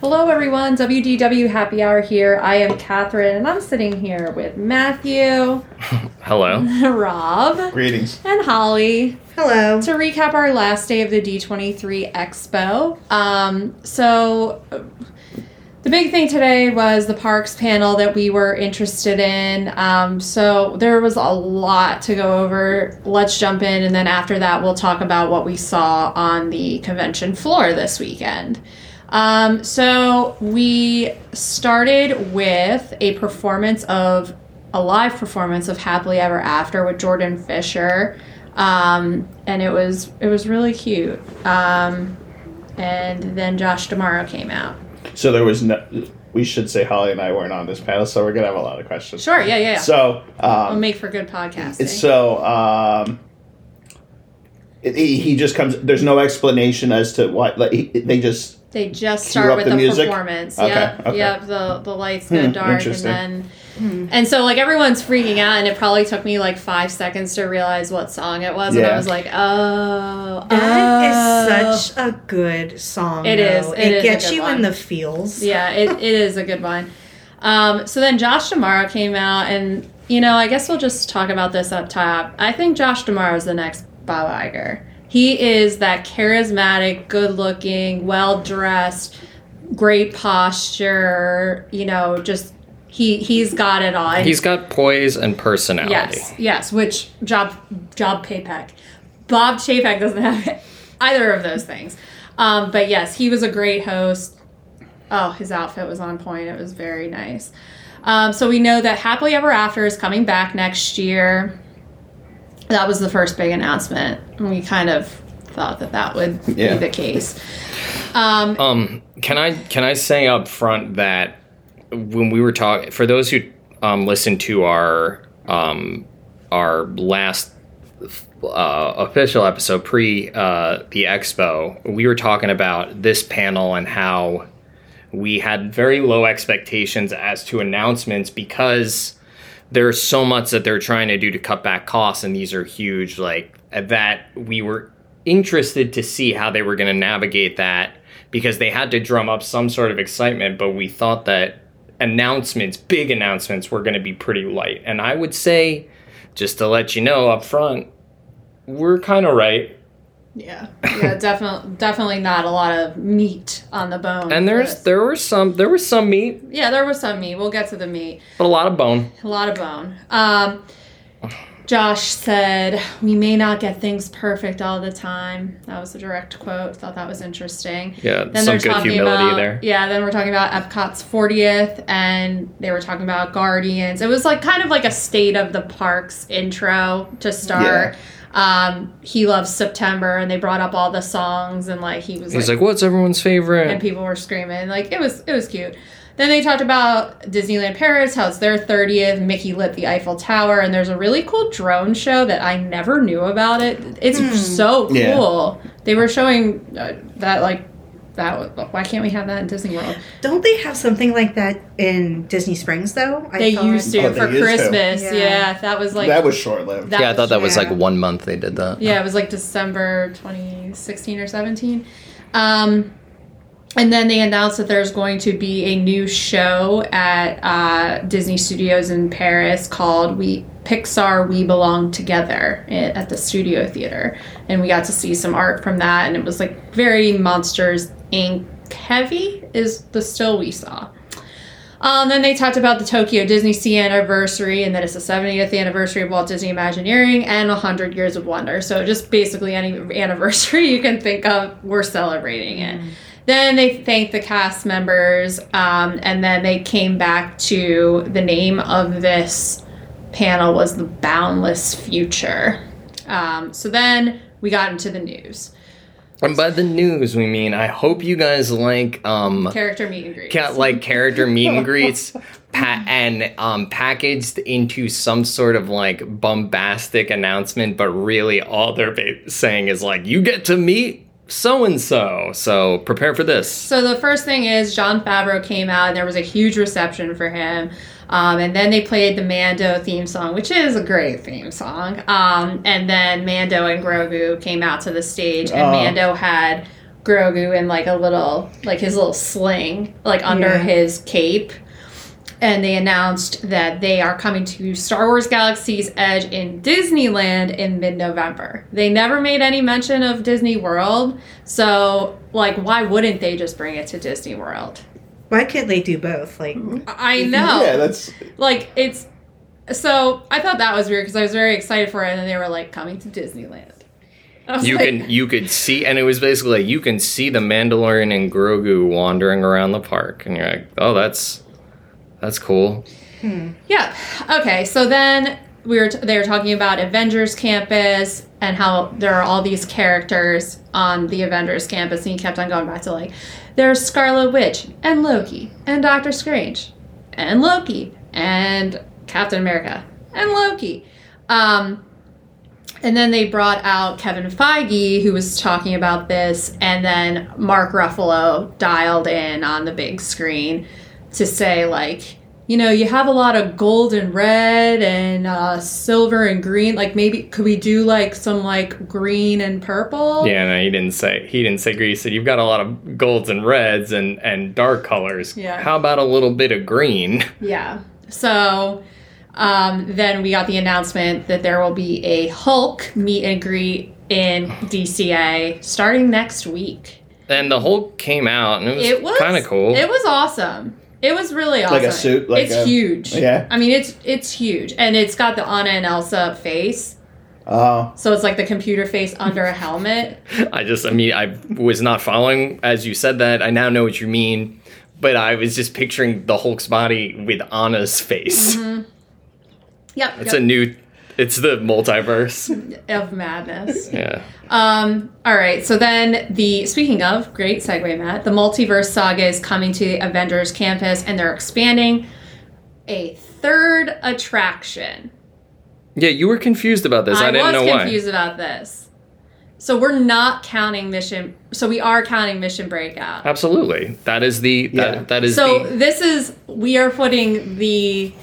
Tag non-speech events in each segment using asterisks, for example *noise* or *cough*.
Hello, everyone. WDW Happy Hour here. I am Catherine, and I'm sitting here with Matthew, *laughs* Hello. *laughs* Rob, Greetings. and Holly Hello. to recap our last day of the D23 Expo. Um, so, uh, the big thing today was the parks panel that we were interested in. Um, so, there was a lot to go over. Let's jump in, and then after that, we'll talk about what we saw on the convention floor this weekend. Um, so, we started with a performance of a live performance of Happily Ever After with Jordan Fisher um, and it was it was really cute. Um, and then Josh D'Amaro came out. So there was no. We should say Holly and I weren't on this panel, so we're gonna have a lot of questions. Sure, yeah, yeah, yeah. So, um, make for good podcasting. so um, it, he, he just comes. There's no explanation as to why. Like he, they just they just cue start with the the, music? performance. Okay, yep, okay. yep. The the lights go Hmm, dark, and interesting. then and so like everyone's freaking out, and it probably took me like five seconds to realize what song it was, and I was like, oh, That oh. is such a good song. It It is, is. it It, is a gets good you one. in the feels. Yeah, it, it is a good one. Um, so then Josh D'Amaro came out, and you know, I guess we'll just talk about this up top. I think Josh D'Amaro is the next Bob Iger. He is that charismatic, good-looking, well-dressed, great posture. You know, just he he's got it all. He's got poise and personality. Yes, yes. Which job job Chapek, Bob Chapek doesn't have *laughs* either of those things. Um, but yes, he was a great host. Oh, his outfit was on point. It was very nice. Um, so we know that Happily Ever After is coming back next year. That was the first big announcement. And we kind of thought that that would Yeah. be the case. Um, Um, can I can I say up front that when we were talking, for those who um, listened to our um, our last uh, official episode pre uh, the expo, we were talking about this panel and how we had very low expectations as to announcements because there's so much that they're trying to do to cut back costs and these are huge like that we were interested to see how they were going to navigate that because they had to drum up some sort of excitement but we thought that announcements big announcements were going to be pretty light. And i would say just to let you know up front we're kind of right yeah, yeah, *laughs* definitely, definitely not a lot of meat on the bone. and there's there was some there was some meat yeah, there was some meat. We'll get to the meat. but a lot of bone A lot of bone. Um, Josh said, "We may not get things perfect all the time." That was a direct quote. Thought that was interesting. yeah Then some good humility about there yeah. Then we're talking about Epcot's 40th, and they were talking about Guardians. It was like kind of like a state of the parks intro to start. Um, he loves September, and they brought up all the songs, and like he was he's like what's everyone's favorite and people were screaming. Like it was it was cute. Then they talked about Disneyland Paris, how it's their 30th. Mickey lit the Eiffel Tower, and there's a really cool drone show that I never knew about it. It's so Yeah. cool. They were showing uh, that like that. Why can't we have that in Disney World? Don't they have something like that in Disney Springs though? I They thought- used to Oh, for used to. Christmas. Yeah. Yeah. that was like that was short lived. yeah, I thought that was yeah. like one month they did that. Yeah, it was like December 2016 or 17. Um, and then they announced that there's going to be a new show at uh, Disney Studios in Paris called "We Pixar We Belong Together" at the Studio Theater, and we got to see some art from that, and it was like very Monsters Inc. heavy is the still we saw. Um, then they talked about the Tokyo Disney Sea anniversary and that it's the 70th anniversary of Walt Disney Imagineering and 100 Years of Wonder. So just basically any anniversary *laughs* you can think of, we're celebrating it. Then they thanked the cast members, um, and then they came back to the name of this panel was the Boundless Future. Um, so then we got into the news. And by the news, we mean I hope you guys like um Character meet and greets. ca- like character meet and greets, *laughs* pa- and um packaged into some sort of like bombastic announcement, but really all they're saying is like you get to meet so and so. So prepare for this. So the first thing is Jon Favreau came out and there was a huge reception for him. Um, and then they played the Mando theme song, which is a great theme song. Um, and then Mando and Grogu came out to the stage, and Oh. Mando had Grogu in like a little like his little sling like under Yeah. his cape. And they announced that they are coming to Star Wars Galaxy's Edge in Disneyland in mid November. They never made any mention of Disney World. So, like, why wouldn't they just bring it to Disney World? Why can't they do both? Like, I know. Yeah, that's like it's so I thought that was weird because I was very excited for it, and then they were like coming to Disneyland. You like, can you could see, and it was basically like you can see the Mandalorian and Grogu wandering around the park, and you're like, oh, that's that's cool. yeah. Okay, so then we were they were talking about Avengers Campus and how there are all these characters on the Avengers Campus, and he kept on going back to like there's Scarlet Witch and Loki and Doctor Strange and Loki and Captain America and Loki. Um, And then they brought out Kevin Feige, who was talking about this, and then Mark Ruffalo dialed in on the big screen to say, like, you know, you have a lot of gold and red and uh, silver and green. Like, maybe could we do like some like green and purple? Yeah, no, he didn't say he didn't say green. He said you've got a lot of golds and reds and and dark colors. Yeah. How about a little bit of green? *laughs* Yeah. So um, then we got the announcement that there will be a Hulk meet and greet in DCA starting next week. And the Hulk came out, and it was, It was kind of cool. It was awesome. It was really awesome. Like a suit, like it's a- huge. Yeah. I mean, it's it's huge, and it's got the Anna and Elsa face. Oh, So it's like the computer face under a helmet. *laughs* I just, I mean, I was not following as you said that. I now know what you mean, but I was just picturing the Hulk's body with Anna's face. Mm-hmm. Yep. It's yep. a new, it's the multiverse. of madness. yeah. Um, all right, so then the speaking of great segue, Matt, the multiverse saga is coming to the Avengers campus, and they're expanding a third attraction. Yeah, you were confused about this. I, didn't was confused about this. So we're not counting mission. So we are counting Mission Breakout. Absolutely. That is the that, Yeah. that is So the this is we are putting the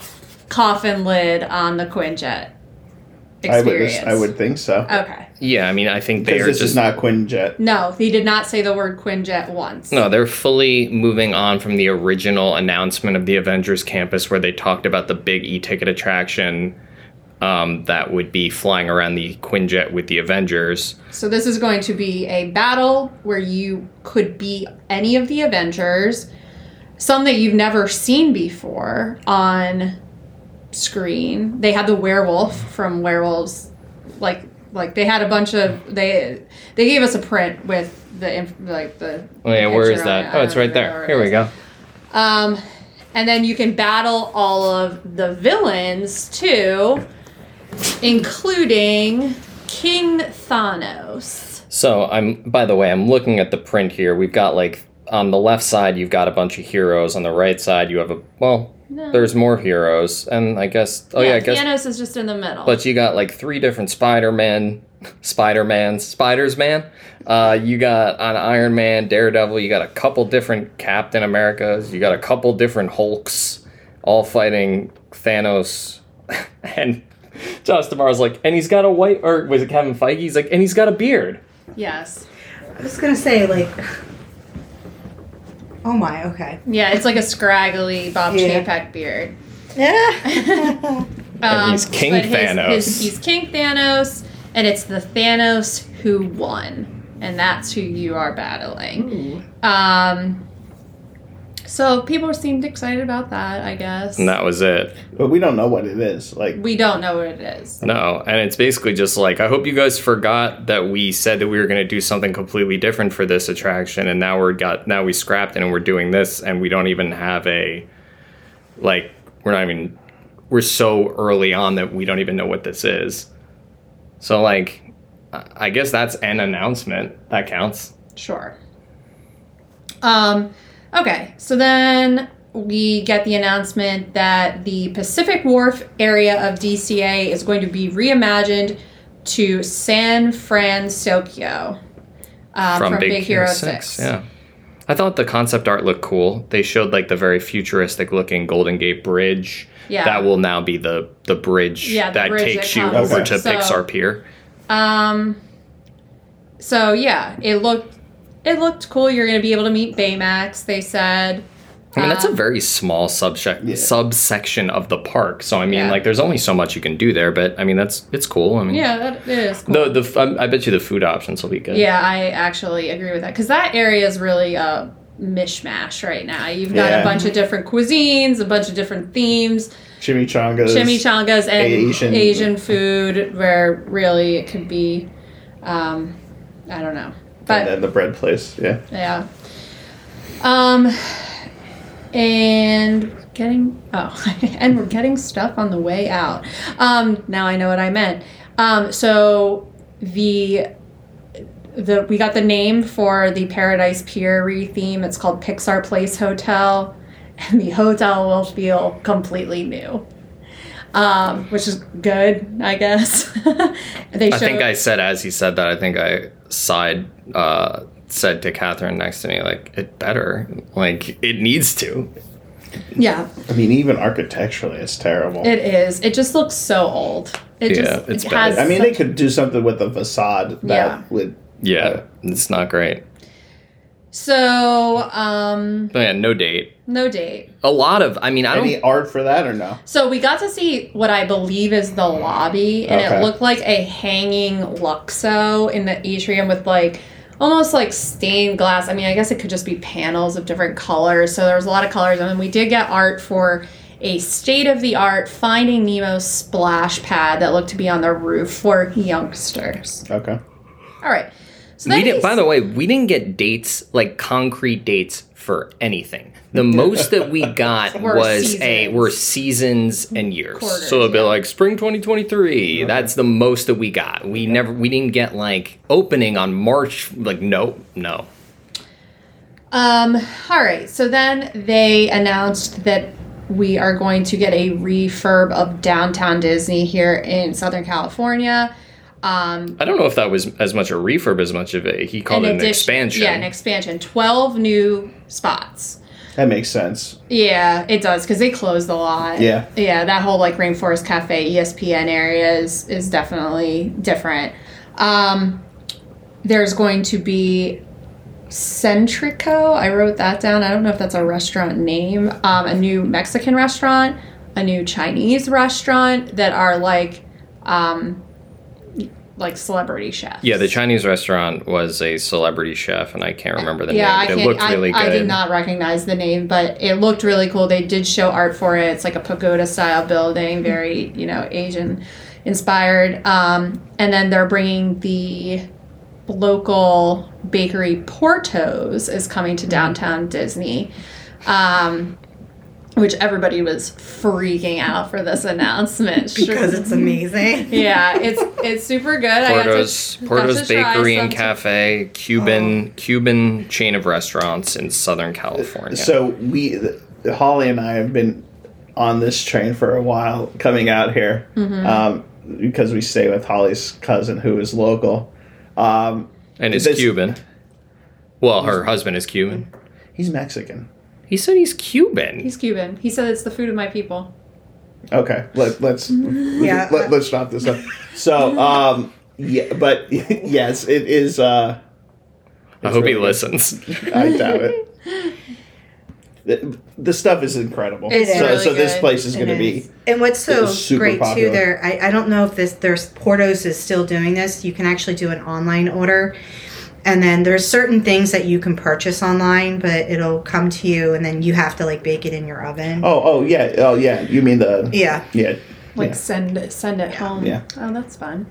coffin lid on the Quinjet I would, experience. I would think so. Okay. Yeah, I mean, I think they are this just is not Quinjet. No, he did not say the word Quinjet once. No, they're fully moving on from the original announcement of the Avengers campus where they talked about the big e-ticket attraction um, that would be flying around the Quinjet with the Avengers. So this is going to be a battle where you could be any of the Avengers, some that you've never seen before on screen. They had the werewolf from Werewolves, like like they had a bunch of they they gave us a print with the inf- like the. Oh yeah, where is that? it. Oh, it's right there. Here we go. Um, and then you can battle all of the villains too, including King Thanos. So I'm by the way, I'm looking at the print here. We've got like on the left side you've got a bunch of heroes. On the right side you have a well, No. there's more heroes. And I guess oh yeah, I guess Thanos is just in the middle. But you got like three different Spider-Man, Spider-Mans, Spiders-Man. Uh, you got an Iron Man, Daredevil. You got a couple different Captain Americas. You got a couple different Hulks, all fighting Thanos. *laughs* and Josh D'Amaro's like, and he's got a white, or was it Kevin Feige? He's like, and he's got a beard. yes, I was gonna say like, oh my, okay. yeah, it's like a scraggly Bob Yeah. Chapek beard. Yeah. *laughs* Um, he's King but his- Thanos. his- he's King Thanos, and it's the Thanos who won, and that's who you are battling. Um, so people seemed excited about that, I guess. And that was it. But we don't know what it is. Like, We don't know what it is. No, and it's basically just like I hope you guys forgot that we said that we were going to do something completely different for this attraction, and now we're got now we scrapped it and we're doing this, and we don't even have a like we're not even we're so early on that we don't even know what this is. So like, I I guess that's an announcement that counts. Sure. Um, okay, so then we get the announcement that the Pacific Wharf area of DCA is going to be reimagined to San Francisco uh, from, Big, Hero, 6. Yeah. I thought the concept art looked cool. They showed like the very futuristic looking Golden Gate Bridge. Yeah. That will now be the the bridge Yeah, the that bridge takes that you over to So- Pixar Pier. Um, so yeah, it looked it looked cool. You're going to be able to meet Baymax. They said. I mean, that's a Um, very small subsection Yeah. subsection of the park. So I mean, Yeah. like, there's only so much you can do there. But I mean, that's it's cool. I mean, Yeah, that it is. Cool. The the f- I I bet you the food options will be good. Yeah, I actually agree with that because that area is really a mishmash right now. You've got Yeah. a bunch of different cuisines, a bunch of different themes, Chimichangas. chimichangas, and Asian- Asian, food, where really it could be, um, I don't know, but and then the bread place. Yeah. yeah. Um, and getting oh, *laughs* and we're getting stuff on the way out. Um, now I know what I meant. Um, so the the we got the name for the Paradise Pier theme. It's called Pixar Place Hotel, *laughs* and the hotel will feel completely new. Um, which is good, I guess. *laughs* they I think I said as he said that. I think I side uh, said to Catherine next to me like it better like it needs to. yeah, I mean, even architecturally, it's terrible. It is. It just looks so old. It Yeah, just it's it bad. has I mean, they could do something with the facade that Yeah. would. Yeah, Uh, it's not great. so um But yeah, no date. No date. A lot of. I mean, I don't. Any art for that or no? So we got to see what I believe is the lobby, and Okay. it looked like a hanging Luxo in the atrium with like almost like stained glass. I mean, I guess it could just be panels of different colors. So there was a lot of colors, and then we did get art for a state of the art Finding Nemo splash pad that looked to be on the roof for youngsters. Okay. All right. So we didn't. By the way, we didn't get dates like concrete dates for anything. The most that we *laughs* got Were was a seasons. were seasons and years. Quarters, so it'd be yeah. like spring 2023. That's the most that we got. We never. We didn't get like opening on March. Like no, no. Um, all right. So then they announced that we are going to get a refurb of downtown Disney here in Southern California. Um, I don't know if that was as much a refurb as much of a he called it an addition- expansion. Yeah, an expansion. 12 new spots. That makes sense. Yeah, it does because they closed a lot. Yeah. yeah. That whole like Rainforest Cafe, ESPN area is is definitely different. Um, there's going to be Centrico. I wrote that down. I don't know if that's a restaurant name. Um, a new Mexican restaurant, a new Chinese restaurant that are like, um, like celebrity chefs. Yeah, the Chinese restaurant was a celebrity chef, and I can't remember the yeah, I name. can't. it looked I, really good. I did not recognize the name, but it looked really cool. They did show art for it. It's like a pagoda style building, very you know Asian inspired. Um, and then they're bringing the local bakery Porto's is coming to downtown Disney. Um, which everybody was freaking out for this announcement because it's amazing. *laughs* yeah, it's it's super good. I got to- Porto's got Porto's try Bakery and Cafe, Cuban Cuban chain of restaurants in Southern California. So we, Holly and I have been on this train for a while coming out here Mm-hmm. um, because we stay with Holly's cousin who is local. Um, and is Cuban. Well, her husband is Cuban. he's Mexican. He said he's Cuban. He's Cuban. He said it's the food of my people. Okay, let, let's *laughs* Yeah. let, us stop this up. So, um, yeah, but *laughs* yes, it is. Uh, I hope he really good. listens. I doubt it. The, the stuff is incredible. It's so, really so this place is going to be. And what's so super great popular. too, there I, I don't know if this there's Porto's is still doing this. You can actually do an online order. And then there's certain things that you can purchase online, but it'll come to you and then you have to like bake it in your oven. Oh, oh yeah, oh yeah. You mean the Yeah. yeah? Like yeah. send send it home. Yeah. Oh, that's fun.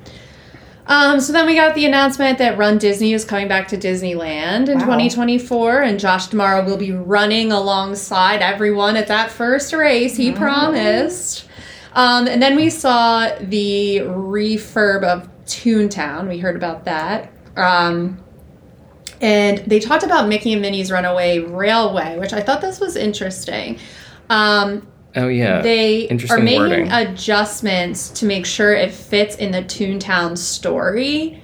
Um, so then we got the announcement that Run Disney is coming back to Disneyland in Wow. 2024, and Josh D'Amaro will be running alongside everyone at that first race. He promised. Um, and then we saw the refurb of Toontown. We heard about that. Um, and they talked about Mickey and Minnie's Runaway Railway, which I thought this was interesting. Um, Oh yeah. they Interesting are making wording. adjustments to make sure it fits in the Toontown story.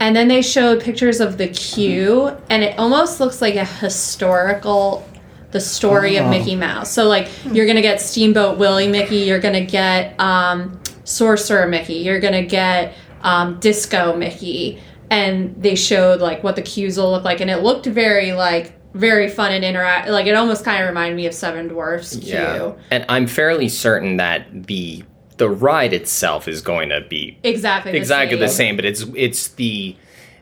And then they showed pictures of the queue, and it almost looks like a historical, the story Oh. of Mickey Mouse. So like you're gonna get Steamboat Willie Mickey, you're gonna get um, Sorcerer Mickey, you're gonna get um, Disco Mickey, and they showed like what the cues will look like, and it looked very like very fun and interact. Like it almost kind of reminded me of Seven Dwarfs queue. Yeah, and I'm fairly certain that the the ride itself is going to be Exactly. The exactly same. the same, but it's it's the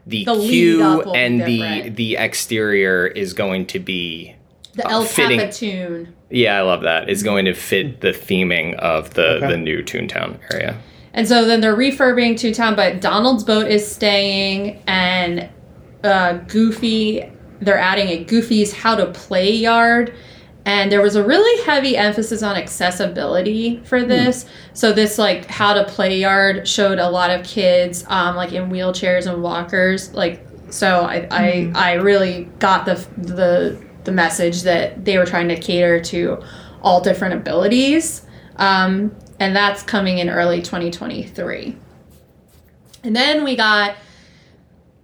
the, The queue up will be and the the exterior is going to be The uh, El fitting- Capitan. yeah, I love that. It's going to fit the theming of the Okay. the new Toontown area. And so then they're refurbing Toontown, but Donald's boat is staying, and uh, Goofy, they're adding a Goofy's How to Play yard. And there was a really heavy emphasis on accessibility for this. So this like how to play yard showed a lot of kids um, like in wheelchairs and walkers. Like so, I I, I really got the the the message that they were trying to cater to all different abilities. Um, and that's coming in early 2023. And then we got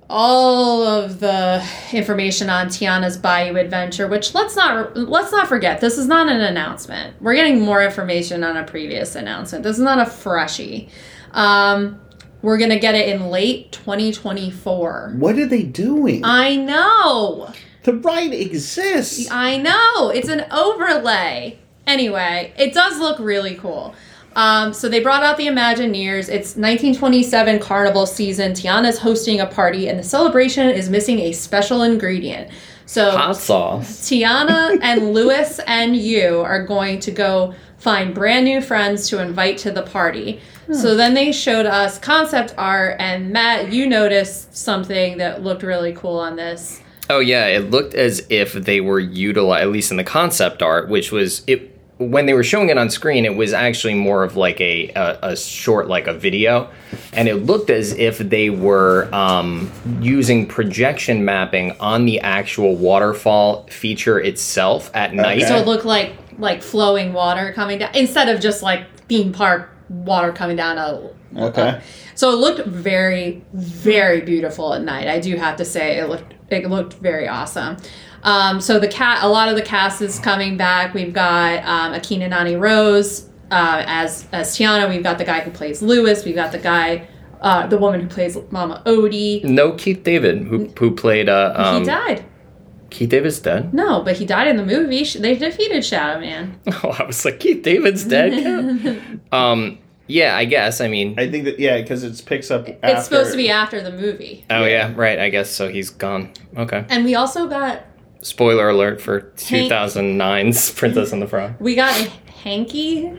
all of the information on Tiana's Bayou Adventure, which let's not let's not forget this is not an announcement. We're getting more information on a previous announcement. This is not a freshie. Um, we're gonna get it in late 2024. What are they doing? I know. the ride exists. I know. It's an overlay. Anyway, it does look really cool. Um, so they brought out the Imagineers. It's 1927 carnival season. Tiana's hosting a party, and the celebration is missing a special ingredient. So Hot sauce. Tiana *laughs* and Lewis and you are going to go find brand new friends to invite to the party. So then they showed us concept art, and Matt, you noticed something that looked really cool on this. Oh yeah, it looked as if they were utilized, at least in the concept art, which was it when they were showing it on screen. It was actually more of like a a, a short, like a video, and it looked as if they were um, using projection mapping on the actual waterfall feature itself at night. So it looked like like flowing water coming down instead of just like theme park water coming down a Okay. so it looked very very beautiful at night i do have to say it looked it looked very awesome um, so the cat a lot of the cast is coming back we've got um, Anika Noni Rose uh, as as tiana we've got the guy who plays lewis we've got the guy uh, the woman who plays mama odie no Keith David, who who played uh, um, he died Keith David's dead. no but he died in the movie they defeated shadow man *laughs* Oh, I was like Keith David's dead. *laughs* um, yeah, I guess. I mean, I think that yeah, because it picks up. After, it's supposed to be after the movie oh yeah, right. I guess so. He's gone. Okay. and we also got Spoiler alert for Hank- 2009's *laughs* Princess and the Frog. We got a hanky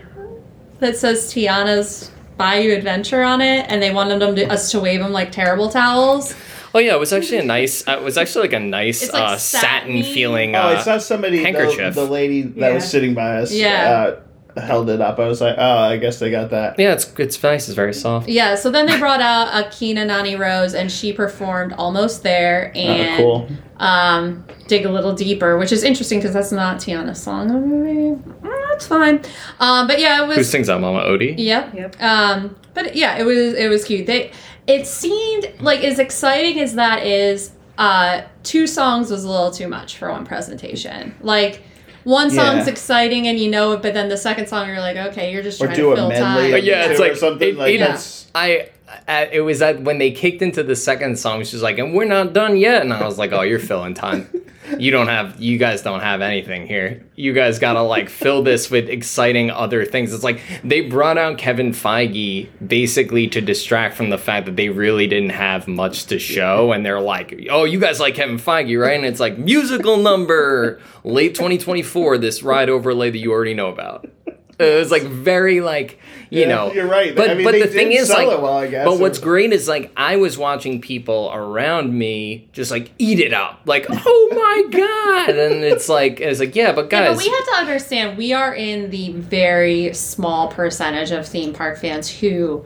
that says Tiana's Bayou Adventure on it, and they wanted them to, us to wave them like terrible towels. Oh yeah, it was actually a nice. Uh, it was actually like a nice It's like uh, satin satiny. feeling. Oh, Uh, it's not somebody. The, handkerchief. the lady that Yeah. was sitting by us. Yeah. Uh, held it up. I was like, oh, I guess they got that. yeah, it's it's nice. It's very soft. Yeah, so then they brought out Anika Noni Rose, and she performed Almost There Uh, and cool. um, Dig a Little Deeper, which is interesting because that's not Tiana's song. in the movie. Mm, That's fine. Um, but yeah, it was. Who sings that, Mama Odie? Yep. Yep. Um, but yeah, it was it was cute. They it seemed like as exciting as that is, uh, two songs was a little too much for one presentation. Like one song's Yeah. exciting and you know it, but then the second song you're like, okay, you're just Or trying do to a fill medley. time. But yeah, it's two or like- something it- like it- that's. I, I it was that when they kicked into the second song, she's like, "And we're not done yet," and I was like, "Oh, you're filling time. You don't have, you guys don't have anything here. You guys gotta like fill this with exciting other things." It's like they brought out Kevin Feige basically to distract from the fact that they really didn't have much to show, and they're like, "Oh, you guys like Kevin Feige, right?" And it's like musical number late 2024. This ride overlay that you already know about. It was like very like you Yeah, know you're right. But I mean, but they the thing is like well, I guess. but what's great is like I was watching people around me just like eat it up, like oh my *laughs* god, and it's like it's like yeah, but Yeah, guys, but we have to understand we are in the very small percentage of theme park fans who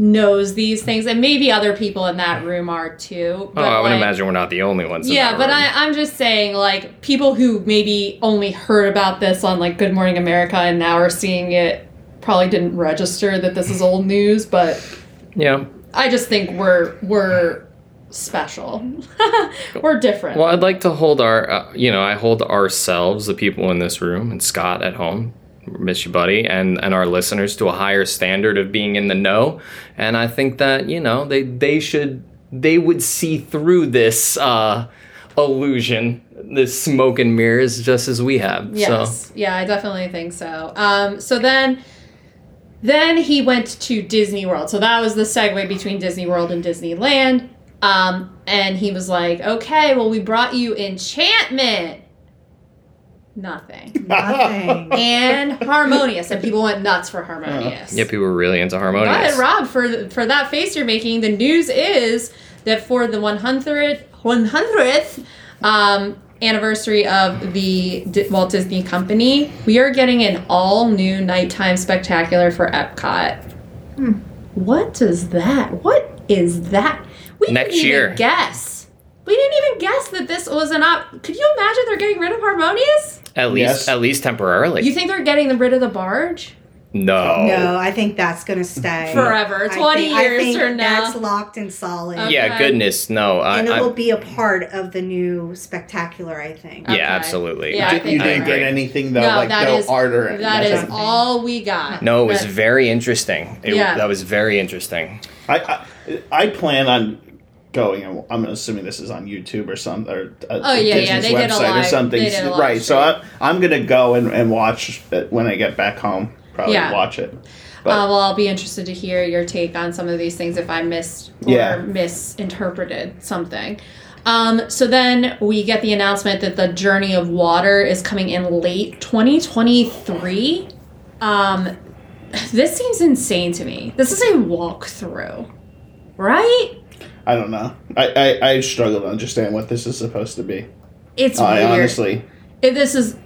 knows these things, and maybe other people in that room are too. oh, But I would like, imagine we're not the only ones. Yeah, but room. I, I'm just saying, like, people who maybe only heard about this on, like, Good Morning America and now are seeing it probably didn't register that this is old news, but yeah. I just think we're, we're special. *laughs* we're different. Well, I'd like to hold our, uh, you know, I hold ourselves, the people in this room, and Scott at home, miss you, buddy, and and our listeners to a higher standard of being in the know. And I think that you know they they should they would see through this uh, illusion, this smoke and mirrors, just as we have. Yes. So Yeah, I definitely think so. Um, so then then he went to Disney World. So that was the segue between Disney World and Disneyland. Um, and he was like, okay, well, we brought you enchantment. Nothing. *laughs* Nothing. and harmonious. And people went nuts for harmonious. yeah, people were really into harmonious. But Rob, for for that face you're making, the news is that for the 100th 100th um, anniversary of the D- Walt Disney Company, we are getting an all new nighttime spectacular for Epcot. Hmm. What does that? What is that? We Next didn't year. even guess. We didn't even guess that this was an op. Could you imagine they're getting rid of Harmonious? At least, Yes. at least temporarily. You think they're getting rid of the barge? no. No, I think that's gonna stay Forever. I 20 think- I years think from now. That's locked and solid. Okay. Yeah, goodness, no. I, and it I, will be a part of the new spectacular, I think. yeah, Okay. absolutely. Yeah, I think you didn't agree. get anything though, No, like that no is- art or That is nothing? all we got. No, it was That- very interesting. It, Yeah. That was very interesting. I, I I plan on going. and I'm assuming this is on YouTube or something or uh, Oh, yeah, yeah, Disney's a website or something. a right. So. I, I'm gonna go and, and watch it when I get back home. Probably Yeah. watch it. Uh, well, I'll be interested to hear your take on some of these things if I missed or Yeah. misinterpreted something. Um, so then we get the announcement that the Journey of Water is coming in late 2023. Um, this seems insane to me. This is a walkthrough, right? I don't know. I, I, I struggle to understand what this is supposed to be. It's I weird. honestly. It- this is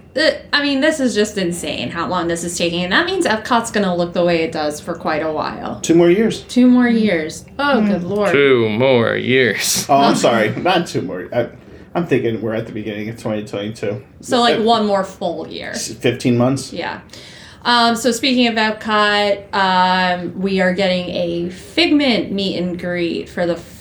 i mean this is just insane how long this is taking and that means epcot's going to look the way it does for quite a while Two more years. two more years oh good lord Two more years. *laughs* Oh, I'm sorry. *laughs* Not two more. I, I'm thinking we're at the beginning of 2022. so like Uh, one more full year 15 months. yeah um, so speaking of epcot um, we are getting a figment meet and greet for the f-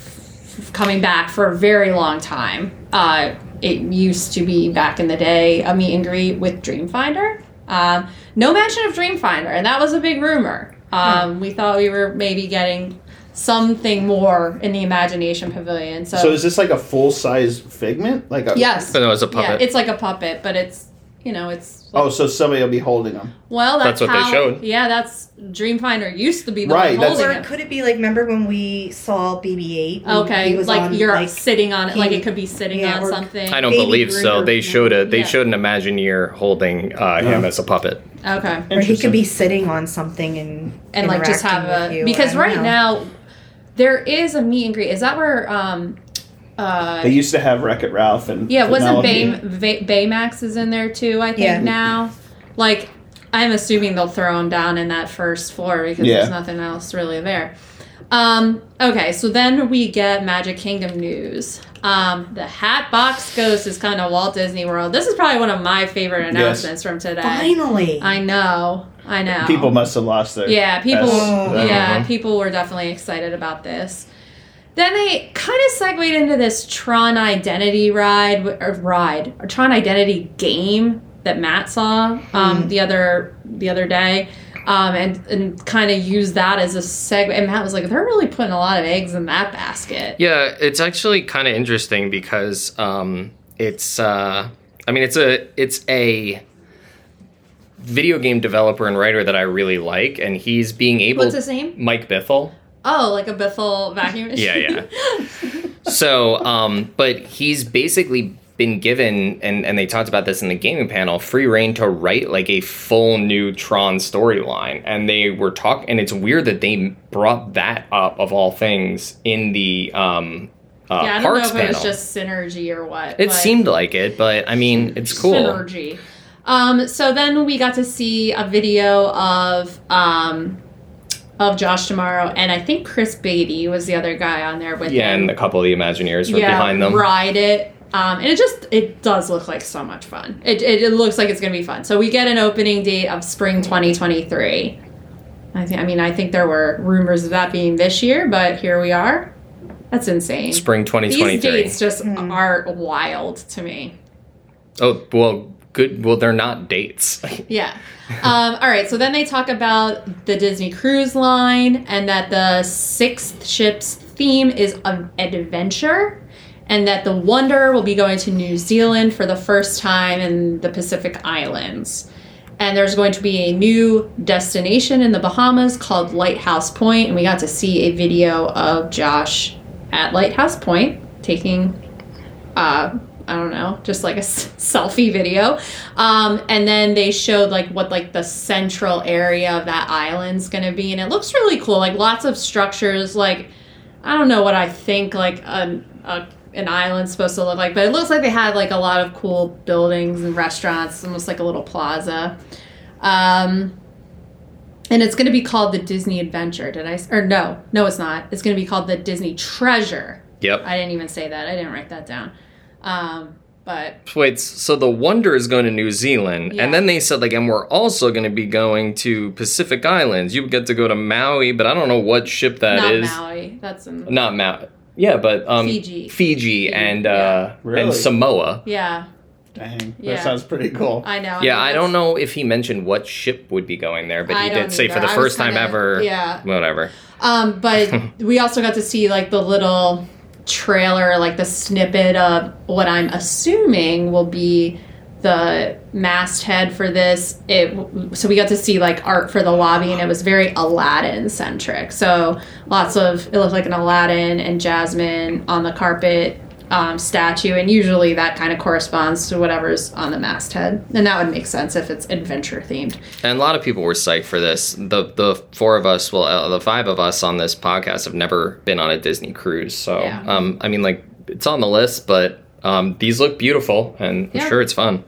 coming back for a very long time uh, it used to be back in the day a meet and greet with dreamfinder um, no mention of dreamfinder and that was a big rumor um, we thought we were maybe getting something more in the imagination pavilion so, So is this like a full size figment? Like a yes But no, it's a yeah puppet. it's like a puppet but it's you know it's Oh, so somebody will be holding them. well, that's, That's what they showed. Yeah, that's Dreamfinder used to be the Right, one that's- holding Or it. could it be like remember when we saw BB-8? Okay, was like on, you're like, sitting on it, like it could be sitting yeah, on something. I don't Baby believe so. Groot. They showed a they Yeah. showed an Imagineer holding uh, him as a puppet. Okay, or he could be sitting on something and and like just have a you, because right know. now there is a meet and greet. Is that where um uh They used to have Wreck It Ralph and yeah wasn't Bay, Bay Baymax is in there too? I think Yeah. now, like I'm assuming they'll throw him down in that first floor because Yeah. there's nothing else really there. Um, okay, so then we get Magic Kingdom news. Um, the Hatbox Ghost is kind of Walt Disney World. This is probably one of my favorite announcements from today. Finally. I know, I know. People must have lost their. Yeah, people. S- yeah, people were definitely excited about this. Then they kind of segued into this Tron Identity ride, or ride, or Tron Identity game that Matt saw um, the other the other day, um, and and kind of used that as a segue. And Matt was like, "They're really putting a lot of eggs in that basket." Yeah, it's actually kind of interesting because um, it's uh, I mean it's a it's a video game developer and writer that I really like, and he's being able. What's his name? Mike Bithell. Oh, like a Bissell vacuum machine. Yeah, yeah. *laughs* So, um, but he's basically been given, and, and they talked about this in the gaming panel, free reign to write like a full new Tron storyline. And they were talking, and it's weird that they brought that up of all things in the um, uh, yeah, I don't know if it was just synergy or what. it seemed like it, but I mean, it's cool. Synergy. Um, so then we got to see a video of um, of Josh D'Amaro, and I think Chris Beatty was the other guy on there with Yeah, him. and a couple of the Imagineers were yeah, behind them. ride it. Um, and it just it does look like so much fun. It, it, it looks like it's gonna be fun. So we get an opening date of spring 2023. I think I mean I think there were rumors of that being this year, but here we are. That's insane. Spring These 2023. dates just are wild to me. Oh, well, good. Well, they're not dates. *laughs* Yeah. Um, all right. So then they talk about the Disney Cruise Line and that the sixth ship's theme is of adventure, and that the Wonder will be going to New Zealand for the first time in the Pacific Islands. And there's going to be a new destination in the Bahamas called Lighthouse Point, and we got to see a video of Josh at Lighthouse Point taking uh, I don't know, just like a s- *laughs* selfie video. Um, and then they showed like what like the central area of that island's gonna be, and it looks really cool. Like lots of structures. Like I don't know what I think like an a, an island's supposed to look like, but it looks like they had like a lot of cool buildings and restaurants, almost like a little plaza. Um, and it's going to be called the Disney Adventure. Did I? Or no, no, it's not. It's going to be called the Disney Treasure. Yep. I didn't even say that. I didn't write that down. Um, but Wait, so the Wonder is going to New Zealand, Yeah. and then they said like, and we're also going to be going to Pacific Islands. You get to go to Maui, but I don't know what ship that not is. Maui. That's in Not Maui. Yeah, but um, Fiji. Fiji, and uh, Really? and Samoa. yeah. Dang, Yeah. that sounds pretty cool. I know. Yeah, mean, I don't know if he mentioned what ship would be going there, but I he don't did say for the I first time kinda- ever. yeah. Whatever. Um, but *laughs* we also got to see like the little trailer, like the snippet of what I'm assuming will be the masthead for this. It so we got to see like art for the lobby, and it was very Aladdin centric. So lots of it looked like an Aladdin and Jasmine on the carpet. Um, statue, and usually that kind of corresponds to whatever's on the masthead, and that would make sense if it's adventure themed. And a lot of people were psyched for this. The the four of us, well, uh, the five of us on this podcast have never been on a Disney cruise. So, Yeah. um, I mean, like it's on the list, but um, these look beautiful, and I'm Yeah. sure it's fun.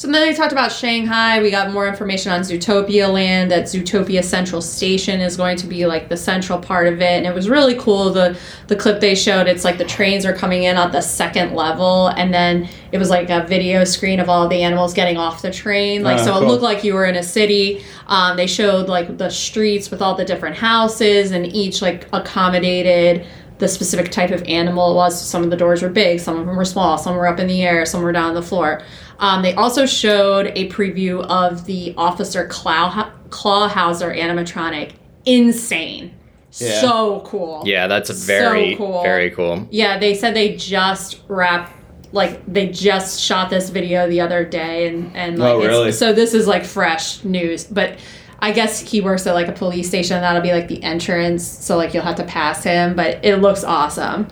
So then they talked about Shanghai. We got more information on Zootopia Land. That Zootopia Central Station is going to be like the central part of it, and it was really cool. The the clip they showed, it's like the trains are coming in on the second level, and then it was like a video screen of all the animals getting off the train. Like Ah, so, it looked like you were in a city. Um, they showed like the streets with all the different houses, and each like accommodated the specific type of animal it was. Some of the doors were big, some of them were small, some were up in the air, some were down on the floor. Um, they also showed a preview of the Officer Claw- Clawhauser animatronic. Insane. Yeah. So cool. Yeah, that's a very cool. very cool. Yeah, they said they just wrapped like they just shot this video the other day and and like Oh, really? so this is like fresh news but I guess he works at like a police station and that'll be like the entrance so like you'll have to pass him but it looks awesome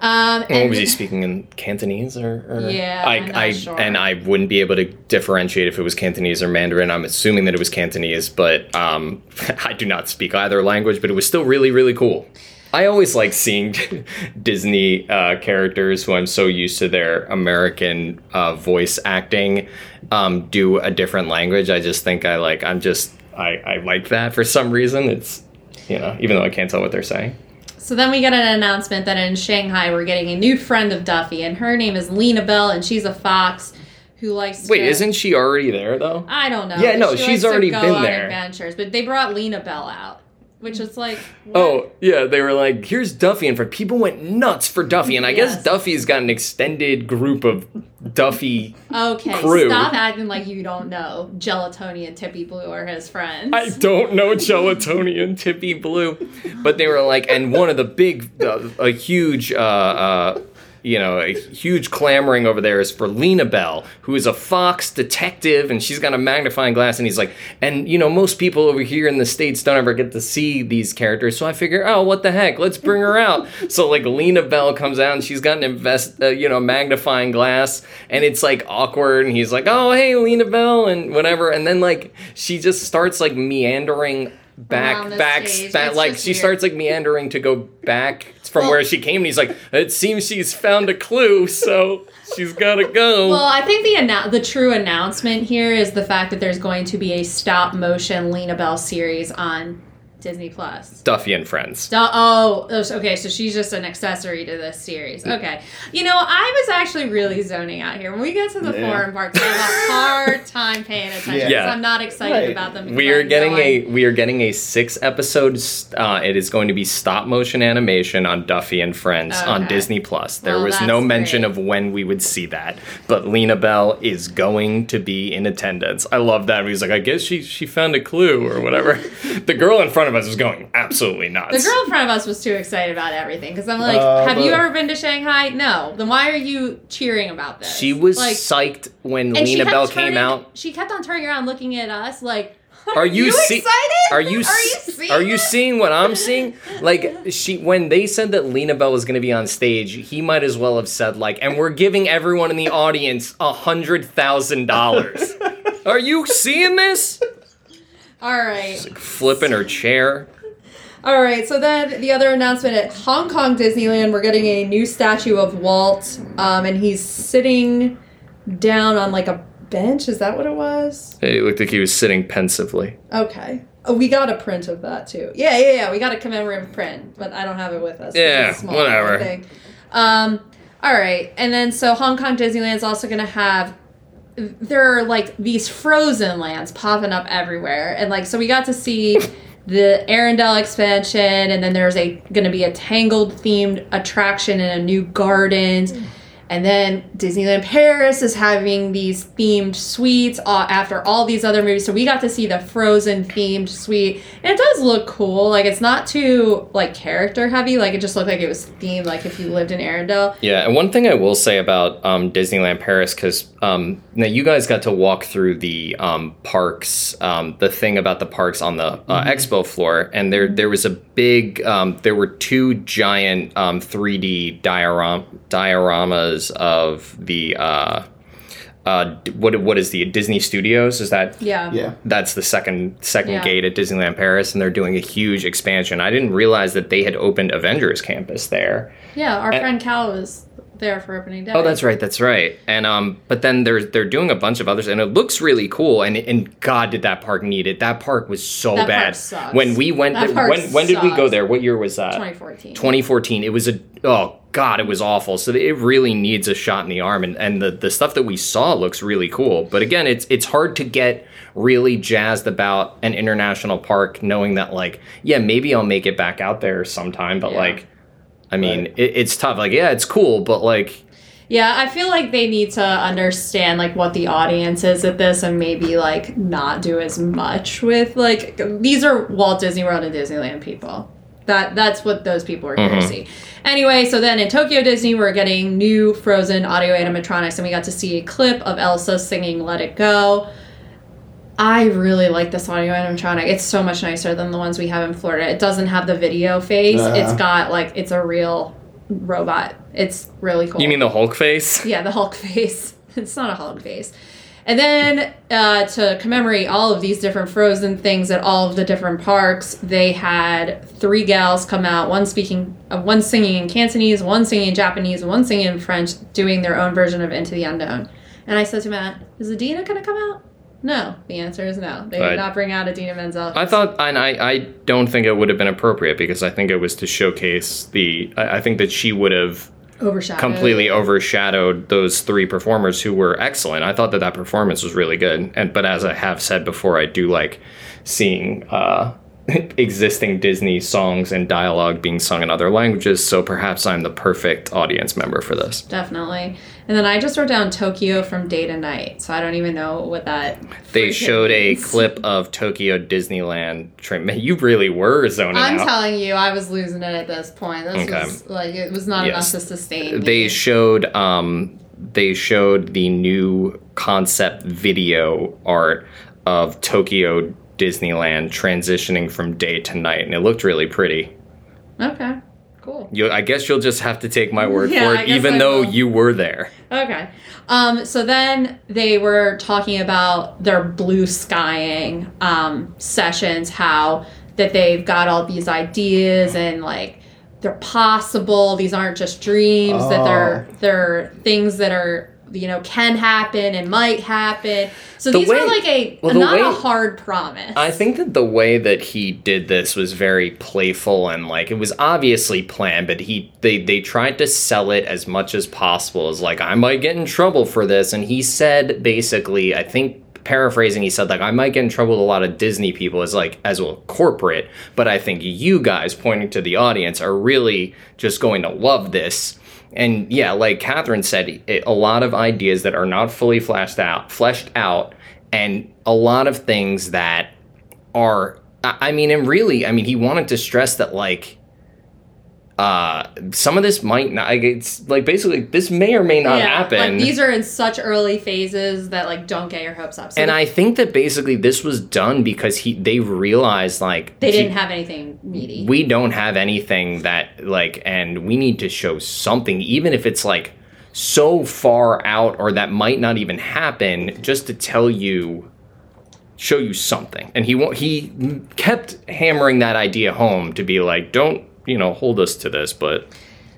um What and was he speaking in Cantonese or? or Yeah, I, I'm not I sure. and I wouldn't be able to differentiate if it was Cantonese or Mandarin. I'm assuming that it was Cantonese, but um, *laughs* I do not speak either language. But it was still really really cool. I always like seeing *laughs* Disney uh, characters who I'm so used to their American uh, voice acting um, do a different language. I just think I like. I'm just I, I like that for some reason. It's you know even though I can't tell what they're saying. So then we get an announcement that in Shanghai we're getting a new friend of Duffy, and her name is LinaBell, and she's a fox who likes. Wait, to, isn't she already there though? I don't know. Yeah, no, she she's already been on there. Adventures, but they brought LinaBell out, which is like. what? Oh yeah, they were like, "Here's Duffy," and for people went nuts for Duffy, and I Yes. guess Duffy's got an extended group of Duffy. Okay, crew. stop acting like you don't know. Gelatoni and Tippy Blue are his friends. I don't know Gelatoni and Tippy Blue, but they were like, and one of the big, uh, a huge, uh, uh, you know, a huge clamoring over there is for LinaBell, who is a Fox detective, and she's got a magnifying glass, and he's like, and you know, most people over here in the states don't ever get to see these characters, so I figure, oh, what the heck, let's bring her out. *laughs* so like, LinaBell comes out, and she's got an invest, uh, you know, magnifying glass, and it's like awkward, and he's like, oh, hey, LinaBell, and whatever, and then like, she just starts like meandering back back back like she weird. starts like meandering to go back from Well- where she came and he's like it seems she's found a clue so she's gotta go. Well, I think the annou- the true announcement here is the fact that there's going to be a stop motion LinaBell series on Disney Plus. duffy and friends Du- Oh, oh, okay. So she's just an accessory to this series. Okay. You know, I was actually really zoning out here. When we get to the Yeah. foreign parks, I have a hard *laughs* time paying attention because Yeah. I'm not excited Right. about them. because we I are getting a I'm- we are getting a six episode uh, it is going to be stop motion animation on duffy and friends on disney plus there Well, was no mention great. of when we would see that but LinaBell is going to be in attendance i love that he was like i guess she she found a clue or whatever *laughs* the girl in front of of us was going absolutely nuts. The girl in front of us was too excited about everything because I'm like, Uh, "Have you ever been to Shanghai? No. Then why are you cheering about this?" she was like, psyched when Lena kept Bell turning- came out. She kept on turning around, looking at us like, Are you, see- excited? Are you Are you seeing? are you seeing what I'm seeing? *laughs* Like she when they said that LinaBell was going to be on stage, he might as well have said like, and we're giving everyone in the audience a hundred thousand dollars. *laughs* Are you seeing this? All right. Flipping her chair. All right, so then the other announcement at Hong Kong Disneyland, we're getting a new statue of Walt, um, and he's sitting down on like a bench. Is that what it was? It looked like he was sitting pensively. Okay. Oh, we got a print of that too. Yeah, yeah, yeah. We got a commemorative print, but I don't have it with us. Yeah, whatever. Um, all right, and then so Hong Kong Disneyland's also going to have there are like these frozen lands popping up everywhere, and like so we got to see *laughs* the Arendelle expansion, and then there's a going to be a Tangled themed attraction and a new gardens. And then Disneyland Paris is having these themed suites uh, after all these other movies. So we got to see the Frozen themed suite, and it does look cool. Like it's not too like character heavy. Like it just looked like it was themed. Like if you lived in Arendelle. Yeah, and one thing I will say about um, Disneyland Paris, because um, now you guys got to walk through the um, parks, um, the thing about the parks on the uh, expo floor, and there there was a big, um, there were two giant um, 3D dioram- dioramas of the. Uh, uh, what what is the Disney Studios? Is that Yeah. Yeah. that's the second second Yeah. gate at Disneyland Paris, and they're doing a huge expansion. I didn't realize that they had opened Avengers Campus there. Yeah. Our And- friend Cal was there for opening day. Oh, that's right, that's right. And um, but then they're they're doing a bunch of others, and it looks really cool. And and God, did that park need it? That park was so That bad. When we went, That when when did we go there? What year was that? 2014. 2014. It was a oh god, it was awful. So it really needs a shot in the arm, and and the the stuff that we saw looks really cool. But again, it's it's hard to get really jazzed about an international park, knowing that like yeah, maybe I'll make it back out there sometime, but Yeah. like. I mean, Right. it, it's tough. Like, yeah, it's cool, but like, Yeah, I feel like they need to understand like what the audience is at this and maybe like not do as much with like these are Walt Disney World and Disneyland people. That that's what those people are here to Mhm. see. Anyway, so then in Tokyo Disney we're getting new Frozen audio animatronics and we got to see a clip of Elsa singing Let It Go. I really like this audio animatronic. It's so much nicer than the ones we have in Florida. It doesn't have the video face. Uh-huh. It's got like it's a real robot. It's really cool. you mean the Hulk face? Yeah, the Hulk *laughs* face. It's not a Hulk face. And then uh, to commemorate all of these different Frozen things at all of the different parks, they had three gals come out, one speaking, uh, one singing in Cantonese, one singing in Japanese, and one singing in French, doing their own version of Into the Unknown. And I said to Matt, "Is Idina going to come out?" No. The answer is no. They But- did not bring out Idina Menzel. I thought, and I, I don't think it would have been appropriate because I think it was to showcase the. I, I think that she would have overshadowed. completely overshadowed those three performers who were excellent. I thought that that performance was really good. And but as I have said before, I do like seeing uh, *laughs* existing Disney songs and dialogue being sung in other languages. So perhaps I'm the perfect audience member for this. Definitely. And then I just wrote down Tokyo from day to night, so I don't even know what that. They showed a clip of Tokyo Disneyland. Man, you really were zoning I'm out. telling you, I was losing it at this point. This Okay. was like it was not Yes. enough to sustain. me. they showed um they showed the new concept video art of Tokyo Disneyland transitioning from day to night and it looked really pretty. okay, cool. You I guess you'll just have to take my word *laughs* Yeah, for it even I though will. you were there. Okay. Um, so then they were talking about their blue skying um, sessions, how that they've got all these ideas and like they're possible. These aren't just dreams. That they're Oh. they're things that are you know can happen and might happen. So The these way- were like a well, not a hard promise. I think that the way that he did this was very playful and like it was obviously planned, but he they they tried to sell it as much as possible as like I might get in trouble for this, and he said basically, I think paraphrasing, he said like I might get in trouble with a lot of Disney people as like as well corporate, but I think you guys pointing to the audience are really just going to love this. And yeah, like Catherine said, it, a lot of ideas that are not fully fleshed out, fleshed out, and a lot of things that are I I mean, and really, I mean, he wanted to stress that like. Uh, some of this might not. Like, it's like basically this may or may not happen. Like these are in such early phases that like don't get your hopes up. So and I think that basically this was done because he they realized like they he- didn't have anything meaty. we don't have anything that like and we need to show something even if it's like so far out or that might not even happen just to tell you show you something and he won't he kept hammering that idea home to be like don't you know hold us to this but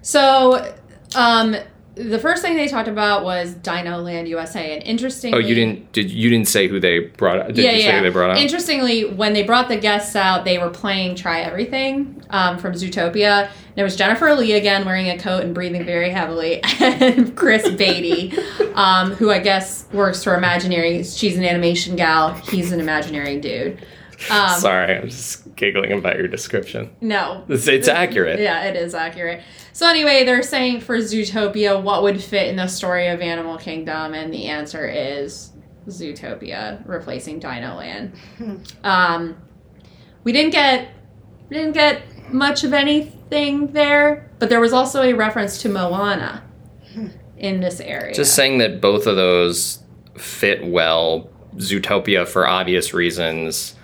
So, um, the first thing they talked about was Dino Land USA, and interestingly, oh you didn't did you didn't say who they brought out did yeah, you say yeah. who they brought out Interestingly, when they brought the guests out, they were playing "Try Everything" um, from Zootopia. And it was Jennifer Lee again, wearing a coat and breathing very heavily, *laughs* and Chris Beatty, um, who I guess works for Imaginary. She's an animation gal. He's an Imaginary dude. Um, sorry i'm just giggling about your description No, it's, it's accurate Yeah, it is accurate. So anyway, they're saying for Zootopia, what would fit in the story of Animal Kingdom, and the answer is Zootopia replacing Dino Land. Um, we didn't get we didn't get much of anything there, but there was also a reference to Moana in this area. Just saying that both of those fit well. Zootopia for obvious reasons.